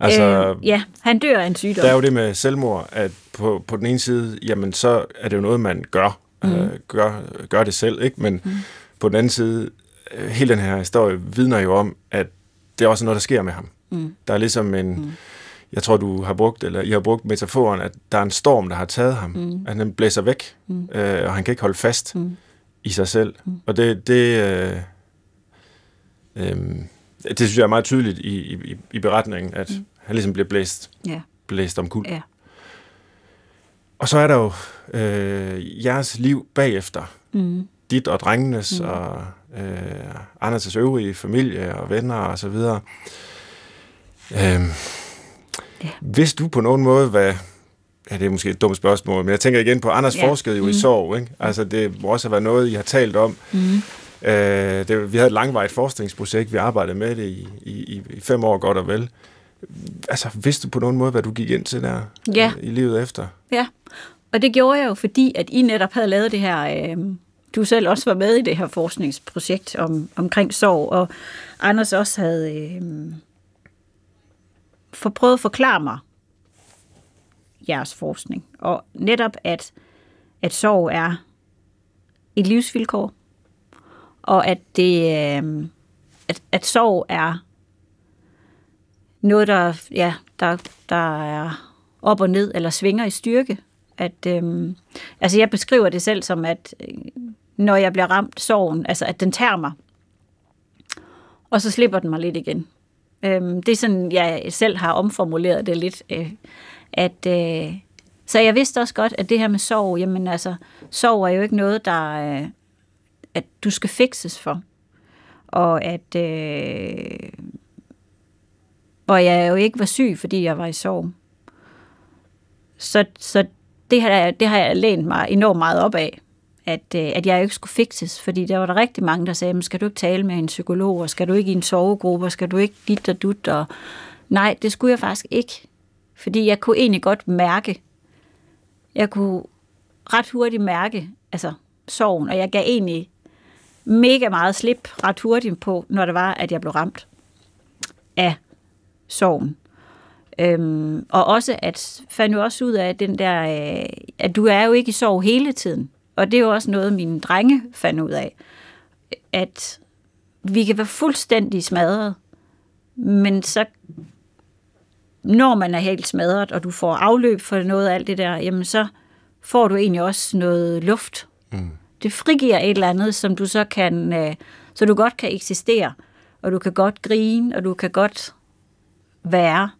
Altså, øh, ja, han dør af en sygdom. Der er jo det med selvmord, at på, på den ene side, jamen så er det jo noget, man gør, mm. øh, gør, gør det selv, ikke? Men mm. på den anden side, øh, hele den her historie vidner jo om, at det er også noget, der sker med ham. Mm. Der er ligesom en, mm. jeg tror, du har brugt, eller I har brugt metaforen, at der er en storm, der har taget ham, mm. at han blæser væk, mm. øh, og han kan ikke holde fast mm. I sig selv. Mm. Og det, det øh, øh, det synes jeg er meget tydeligt i, i, i beretningen, at mm. han ligesom bliver blæst, ja. blæst om kul. Ja. Og så er der jo øh, jeres liv bagefter. Mm. Dit og drengenes, mm. og øh, Anders' øvrige familie og venner og så videre. Øh, ja. Hvis du på nogen måde, hvad, ja, det er måske et dumt spørgsmål, men jeg tænker igen på, Anders ja. forskede jo mm. i sorg, ikke? Altså det må også have været noget, I har talt om. Mm. Øh, det, vi havde et langvarigt forskningsprojekt, vi arbejdede med det i, i, i fem år godt og vel. Altså, vidste du på nogen måde, hvad du gik ind til der ja. i livet efter? Ja, og det gjorde jeg jo, fordi at I netop havde lavet det her... Øh, du selv også var med i det her forskningsprojekt om, omkring sorg, og Anders også havde øh, for prøvet at forklare mig jeres forskning. Og netop, at, at sorg er et livsvilkår, og at det øh, at, at sorg er noget, der, ja, der, der er op og ned, eller svinger i styrke. At, øh, altså jeg beskriver det selv som, at øh, når jeg bliver ramt sorgen, altså at den tager mig, og så slipper den mig lidt igen. Øh, det er sådan, jeg selv har omformuleret det lidt, øh, at øh, så jeg vidste også godt, at det her med sorg, jamen altså, sorg er jo ikke noget, der, øh, at du skal fikses for. Og at øh, og jeg jo ikke var syg, fordi jeg var i sorg. Så, så det, har, det har jeg lænt mig enormt meget op af, at, øh, at jeg ikke skulle fikses, fordi der var der rigtig mange, der sagde, skal du ikke tale med en psykolog, og skal du ikke i en sovegruppe, og skal du ikke dit og dut, og nej, det skulle jeg faktisk ikke, fordi jeg kunne egentlig godt mærke, jeg kunne ret hurtigt mærke, altså sorgen, og jeg gav egentlig mega meget slip ret hurtigt på, når det var, at jeg blev ramt af sorgen. Øhm, og også at fandt jo også ud af den der, øh, at du er jo ikke i sorg hele tiden. Og det er jo også noget, mine drenge fandt ud af. At vi kan være fuldstændig smadret, men så når man er helt smadret, og du får afløb for noget af alt det der, jamen så får du egentlig også noget luft. Mm. Det frigiver et eller andet, som du så kan, øh, så du godt kan eksistere. og du kan godt grine, og du kan godt være.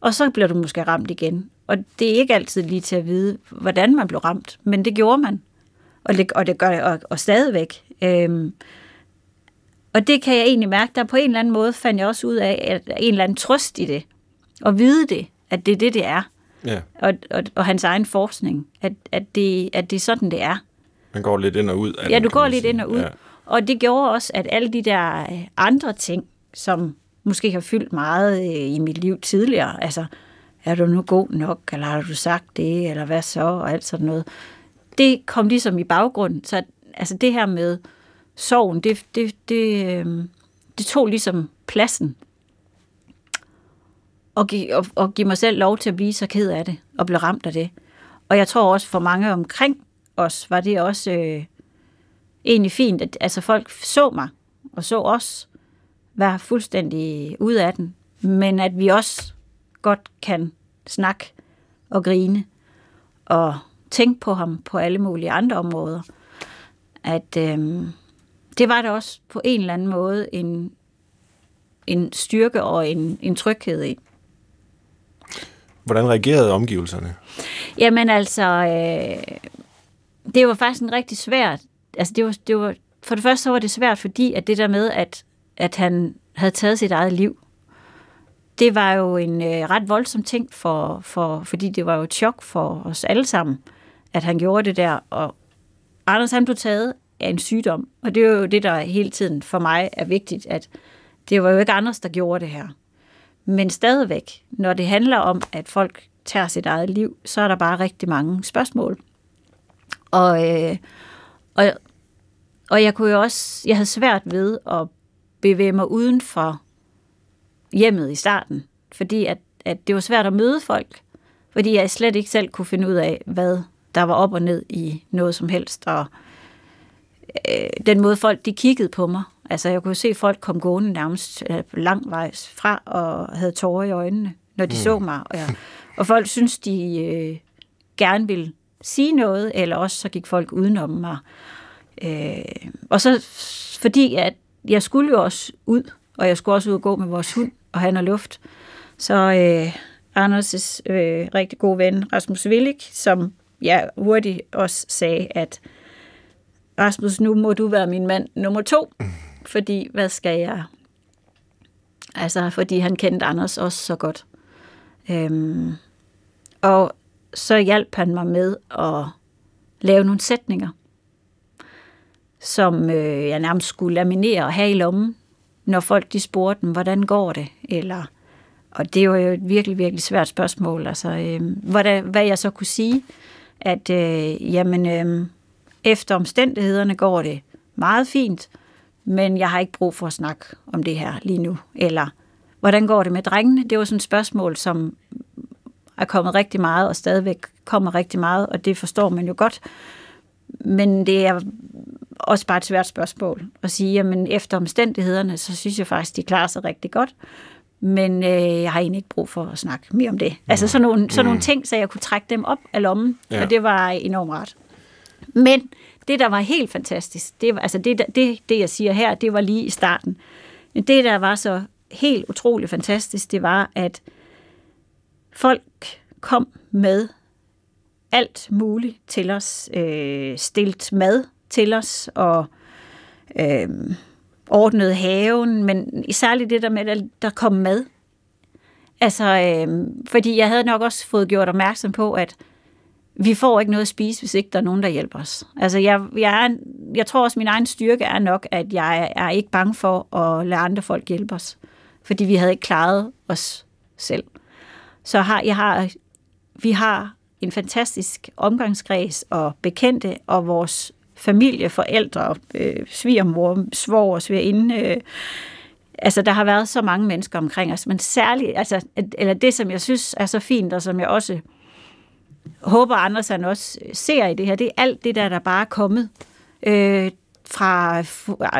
Og så bliver du måske ramt igen. Og det er ikke altid lige til at vide, hvordan man blev ramt, men det gjorde man. Og det, og det gør det og, og stadigvæk. Øhm, og det kan jeg egentlig mærke, der på en eller anden måde fandt jeg også ud af, at der er en eller anden trøst i det. Og vide det, at det er det, det er. Ja. Og, og, og hans egen forskning, at, at, det, at det er sådan, det er. Man går lidt ind og ud af Ja, den, du går lidt ind og ud. Ja. Og det gjorde også, at alle de der øh, andre ting, som måske har fyldt meget øh, i mit liv tidligere, altså, er du nu god nok, eller har du sagt det, eller hvad så, og alt sådan noget, det kom ligesom i baggrunden. Så altså det her med sorgen, det, det, det, øh, det tog ligesom pladsen. Og, give, og, og give mig selv lov til at blive så ked af det, og blive ramt af det. Og jeg tror også for mange omkring os, var det også øh, egentlig fint, at altså folk så mig, og så os være fuldstændig ud af den. Men at vi også godt kan snakke og grine, og tænke på ham på alle mulige andre områder. At øh, det var det også på en eller anden måde en, en styrke og en, en tryghed i. Hvordan reagerede omgivelserne? Jamen altså, øh, det var faktisk en rigtig svært, altså det var, det var, for det første så var det svært, fordi at det der med, at, at han havde taget sit eget liv, det var jo en øh, ret voldsom ting, for, for, fordi det var jo et chok for os alle sammen, at han gjorde det der, og Anders han blev taget af en sygdom, og det er jo det, der hele tiden for mig er vigtigt, at det var jo ikke Anders, der gjorde det her. Men stadigvæk, når det handler om, at folk tager sit eget liv, så er der bare rigtig mange spørgsmål. Og, øh, og, og jeg kunne jo også, jeg havde svært ved at bevæge mig uden for hjemmet i starten, fordi at, at det var svært at møde folk, fordi jeg slet ikke selv kunne finde ud af, hvad der var op og ned i noget som helst, og øh, den måde folk de kiggede på mig, altså jeg kunne se folk komme gående nærmest øh, langvejs fra og havde tårer i øjnene, når de mm. så mig, og, jeg, og folk synes de øh, gerne ville sige noget, eller også så gik folk udenom mig. Øh, og så fordi at jeg skulle jo også ud, og jeg skulle også ud og gå med vores hund og have noget luft, så øh, Anders' øh, rigtig gode ven, Rasmus Willik, som jeg hurtigt også sagde, at Rasmus, nu må du være min mand nummer to, fordi hvad skal jeg... Altså, fordi han kendte Anders også så godt. Øhm, og så hjalp han mig med at lave nogle sætninger, som øh, jeg nærmest skulle laminere og have i lommen, når folk de spurgte dem, hvordan går det? Eller, og det var jo et virkelig, virkelig svært spørgsmål. Altså, øh, hvad, hvad jeg så kunne sige, at øh, jamen, øh, efter omstændighederne går det meget fint, men jeg har ikke brug for at snakke om det her lige nu. Eller, hvordan går det med drengene? Det var sådan et spørgsmål, som er kommet rigtig meget, og stadigvæk kommer rigtig meget, og det forstår man jo godt. Men det er også bare et svært spørgsmål at sige, jamen efter omstændighederne, så synes jeg faktisk, de klarer sig rigtig godt. Men øh, jeg har egentlig ikke brug for at snakke mere om det. Altså sådan nogle, sådan nogle ting, så jeg kunne trække dem op af lommen, ja. og det var enormt rart. Men det, der var helt fantastisk, det, var, altså det, det, det, jeg siger her, det var lige i starten. Men det, der var så helt utroligt fantastisk, det var, at folk kom med alt muligt til os, øh, stilt mad til os, og øh, ordnede haven, men særligt det der med, at der kom mad. Altså, øh, fordi jeg havde nok også fået gjort opmærksom på, at vi får ikke noget at spise, hvis ikke der er nogen, der hjælper os. Altså, jeg, jeg, er, jeg tror også, at min egen styrke er nok, at jeg er ikke bange for at lade andre folk hjælpe os. Fordi vi havde ikke klaret os selv. Så har, jeg har, vi har en fantastisk omgangskreds og bekendte, og vores familie, forældre, øh, svigermor, svoger, svigerinde. Øh, altså, der har været så mange mennesker omkring os, men særligt, altså, eller det, som jeg synes er så fint, og som jeg også håber, Anders han også ser i det her, det er alt det der, der bare er kommet øh, fra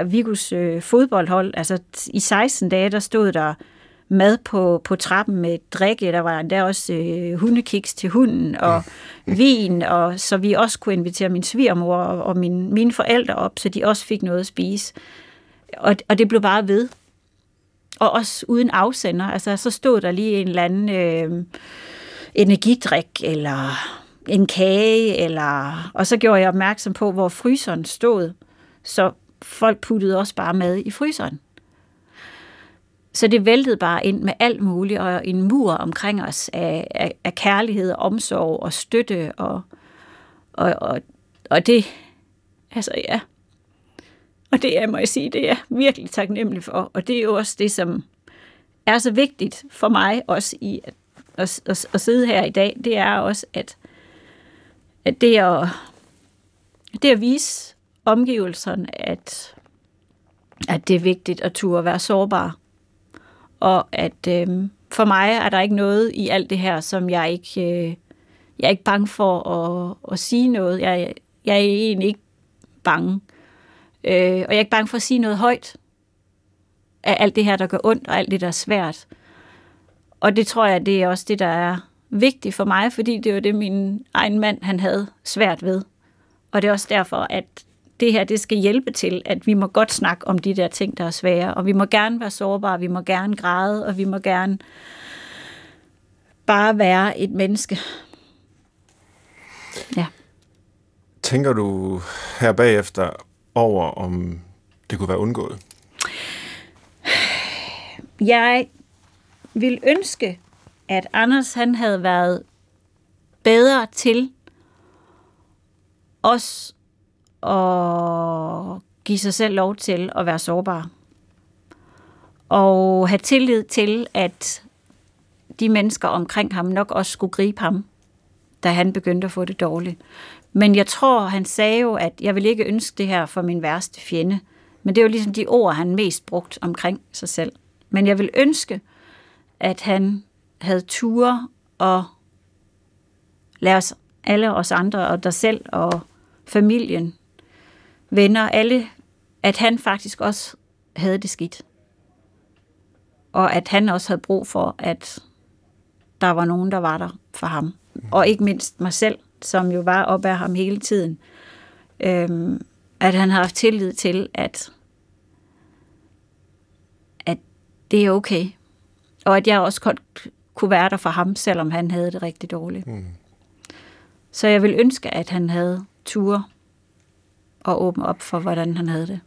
Vigus øh, fodboldhold. Altså, i 16 dage, der stod der mad på, på trappen med drikke. Der var endda også øh, hundekiks til hunden og vin, og så vi også kunne invitere min svigermor og, og min, mine forældre op, så de også fik noget at spise. Og, og det blev bare ved. og også uden afsender. Altså, så stod der lige en eller anden øh, energidrik, eller en kage, eller... og så gjorde jeg opmærksom på, hvor fryseren stod, så folk puttede også bare mad i fryseren. Så det væltede bare ind med alt muligt, og en mur omkring os af, af, af kærlighed, omsorg og støtte, og, og, og, og det, altså ja, og det er, må jeg sige, det er jeg virkelig taknemmelig for, og det er jo også det, som er så vigtigt for mig også i at, at, at, at sidde her i dag, det er også, at, at det, at, det at vise omgivelserne, at, at det er vigtigt at turde være sårbar, og at øh, for mig er der ikke noget i alt det her, som jeg ikke, øh, jeg er ikke bange for at, at sige noget. Jeg, jeg er egentlig ikke bange. Øh, og jeg er ikke bange for at sige noget højt af alt det her, der gør ondt, og alt det, der er svært. Og det tror jeg, det er også det, der er vigtigt for mig, fordi det var det, min egen mand han havde svært ved. Og det er også derfor, at det her det skal hjælpe til, at vi må godt snakke om de der ting, der er svære, og vi må gerne være sårbare, vi må gerne græde, og vi må gerne bare være et menneske. Ja. Tænker du her bagefter over, om det kunne være undgået? Jeg vil ønske, at Anders han havde været bedre til os at give sig selv lov til at være sårbar. Og have tillid til, at de mennesker omkring ham nok også skulle gribe ham, da han begyndte at få det dårligt. Men jeg tror, han sagde jo, at jeg vil ikke ønske det her for min værste fjende. Men det er jo ligesom de ord, han mest brugt omkring sig selv. Men jeg vil ønske, at han havde ture og lade os, alle os andre og dig selv og familien, venner, alle, at han faktisk også havde det skidt. Og at han også havde brug for, at der var nogen, der var der for ham. Og ikke mindst mig selv, som jo var op af ham hele tiden. Øhm, at han har haft tillid til, at, at det er okay. Og at jeg også godt kunne være der for ham, selvom han havde det rigtig dårligt. Mm. Så jeg vil ønske, at han havde ture og åbne op for, hvordan han havde det.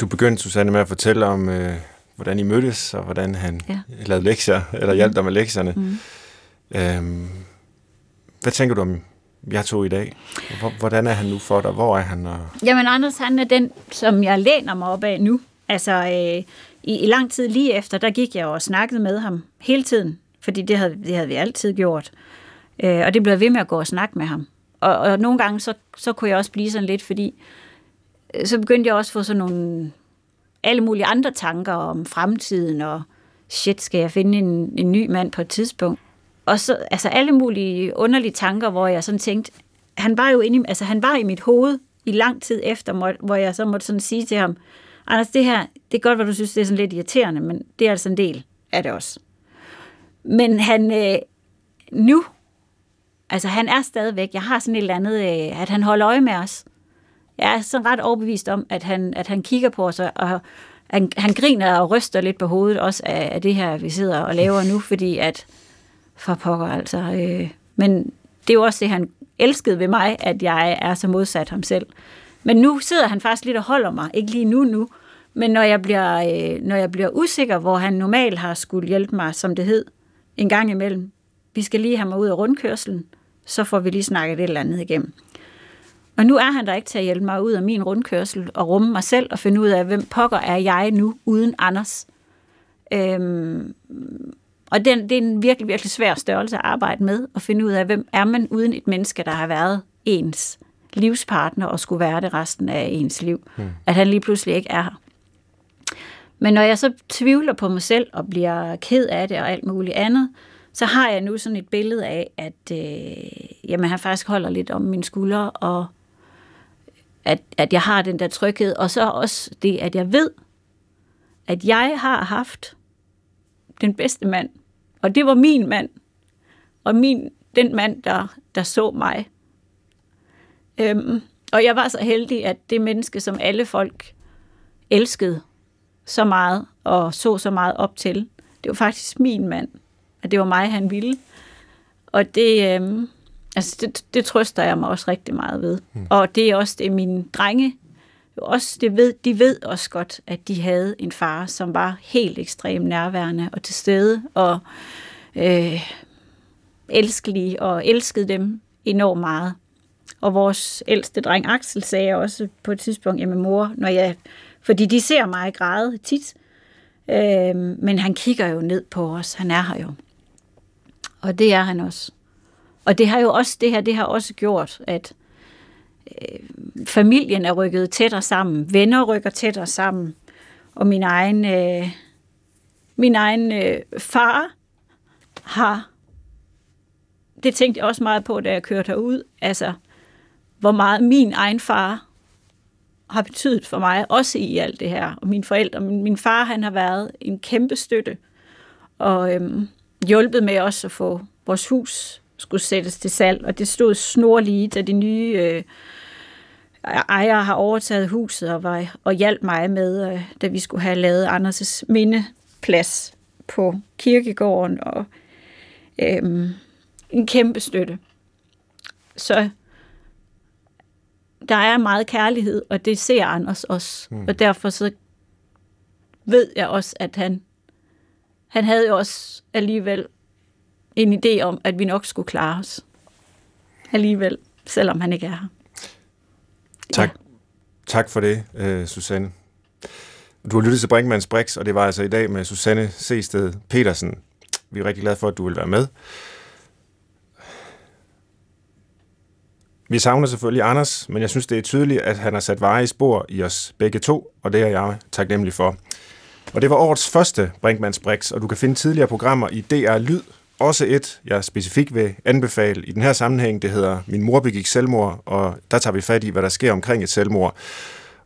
Du begyndte, Susanne, med at fortælle om, øh, hvordan I mødtes, og hvordan han ja. lavede lektier, eller hjalp dig med lektierne. Mm. Øhm, hvad tænker du om jeg tog i dag? Hvordan er han nu for dig? Hvor er han? Og... Jamen, Anders, han er den, som jeg læner mig op af nu. Altså, øh, i, i lang tid lige efter, der gik jeg og snakkede med ham hele tiden, fordi det havde, det havde vi altid gjort. Øh, og det blev ved med at gå og snakke med ham. Og, og nogle gange, så, så kunne jeg også blive sådan lidt, fordi øh, så begyndte jeg også at få sådan nogle alle mulige andre tanker om fremtiden, og shit, skal jeg finde en, en ny mand på et tidspunkt? Og så, altså alle mulige underlige tanker, hvor jeg sådan tænkte, han var jo inde i, altså han var i mit hoved i lang tid efter, hvor jeg så måtte sådan sige til ham, Anders, det her, det er godt, hvad du synes, det er sådan lidt irriterende, men det er altså en del af det også. Men han, øh, nu, altså han er stadigvæk, jeg har sådan et eller andet, øh, at han holder øje med os. Jeg er sådan ret overbevist om, at han, at han kigger på os, og han, han griner og ryster lidt på hovedet også af, af det her, vi sidder og laver nu, fordi at, for pokker altså, øh, men det er jo også det, han elskede ved mig, at jeg er så modsat ham selv. Men nu sidder han faktisk lidt og holder mig, ikke lige nu nu, men når jeg bliver, øh, når jeg bliver usikker, hvor han normalt har skulle hjælpe mig, som det hed, en gang imellem, vi skal lige have mig ud af rundkørselen, så får vi lige snakket et eller andet igennem. Og nu er han der ikke til at hjælpe mig ud af min rundkørsel og rumme mig selv og finde ud af, hvem pokker er jeg nu uden Anders. Øhm, og det, det er en virkelig, virkelig svær størrelse at arbejde med, at finde ud af, hvem er man uden et menneske, der har været ens livspartner og skulle være det resten af ens liv. Hmm. At han lige pludselig ikke er her. Men når jeg så tvivler på mig selv og bliver ked af det og alt muligt andet, så har jeg nu sådan et billede af, at øh, jamen, han faktisk holder lidt om mine skuldre, og at, at jeg har den der tryghed, og så også det, at jeg ved, at jeg har haft den bedste mand, og det var min mand, og min, den mand, der, der så mig. Øhm, og jeg var så heldig, at det menneske, som alle folk elskede så meget, og så så meget op til. Det var faktisk min mand, at det var mig, han ville. Og det, øh, altså det, det trøster jeg mig også rigtig meget ved. Mm. Og det er også det, mine drenge, også det ved, de ved også godt, at de havde en far, som var helt ekstremt nærværende og til stede, og øh, elskelig, og elskede dem enormt meget. Og vores ældste dreng Axel sagde også på et tidspunkt, jamen mor, når jeg, fordi de ser mig græde tit, øh, men han kigger jo ned på os, han er her jo. Og det er han også. Og det har jo også, det her, det har også gjort, at øh, familien er rykket tættere sammen, venner rykker tættere sammen, og min egen, øh, min egen øh, far har, det tænkte jeg også meget på, da jeg kørte herud, altså, hvor meget min egen far har betydet for mig, også i alt det her. Og mine forældre, min, min far, han har været en kæmpe støtte, og øhm, hjulpet med også at få vores hus skulle sættes til salg, og det stod snorlige, da de nye øh, ejere har overtaget huset og, var, og hjalp mig med, øh, da vi skulle have lavet Anders' mindeplads på kirkegården, og øhm, en kæmpe støtte. Så der er meget kærlighed, og det ser Anders også. Mm. Og derfor så ved jeg også, at han, han havde jo også alligevel en idé om, at vi nok skulle klare os. Alligevel, selvom han ikke er her. Tak, ja. tak for det, uh, Susanne. Du har lyttet til Brinkmanns Brix, og det var altså i dag med Susanne Sested Petersen. Vi er rigtig glade for, at du vil være med. Vi savner selvfølgelig Anders, men jeg synes, det er tydeligt, at han har sat veje i spor i os begge to, og det er jeg taknemmelig for. Og det var årets første Brinkmanns Brix, og du kan finde tidligere programmer i DR Lyd, også et, jeg specifikt vil anbefale i den her sammenhæng, det hedder Min mor begik selvmord, og der tager vi fat i, hvad der sker omkring et selvmord.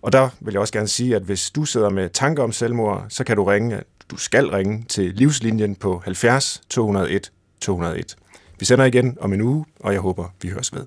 Og der vil jeg også gerne sige, at hvis du sidder med tanker om selvmord, så kan du ringe, du skal ringe til livslinjen på 70 201 201. Vi sender igen om en uge, og jeg håber, vi høres ved.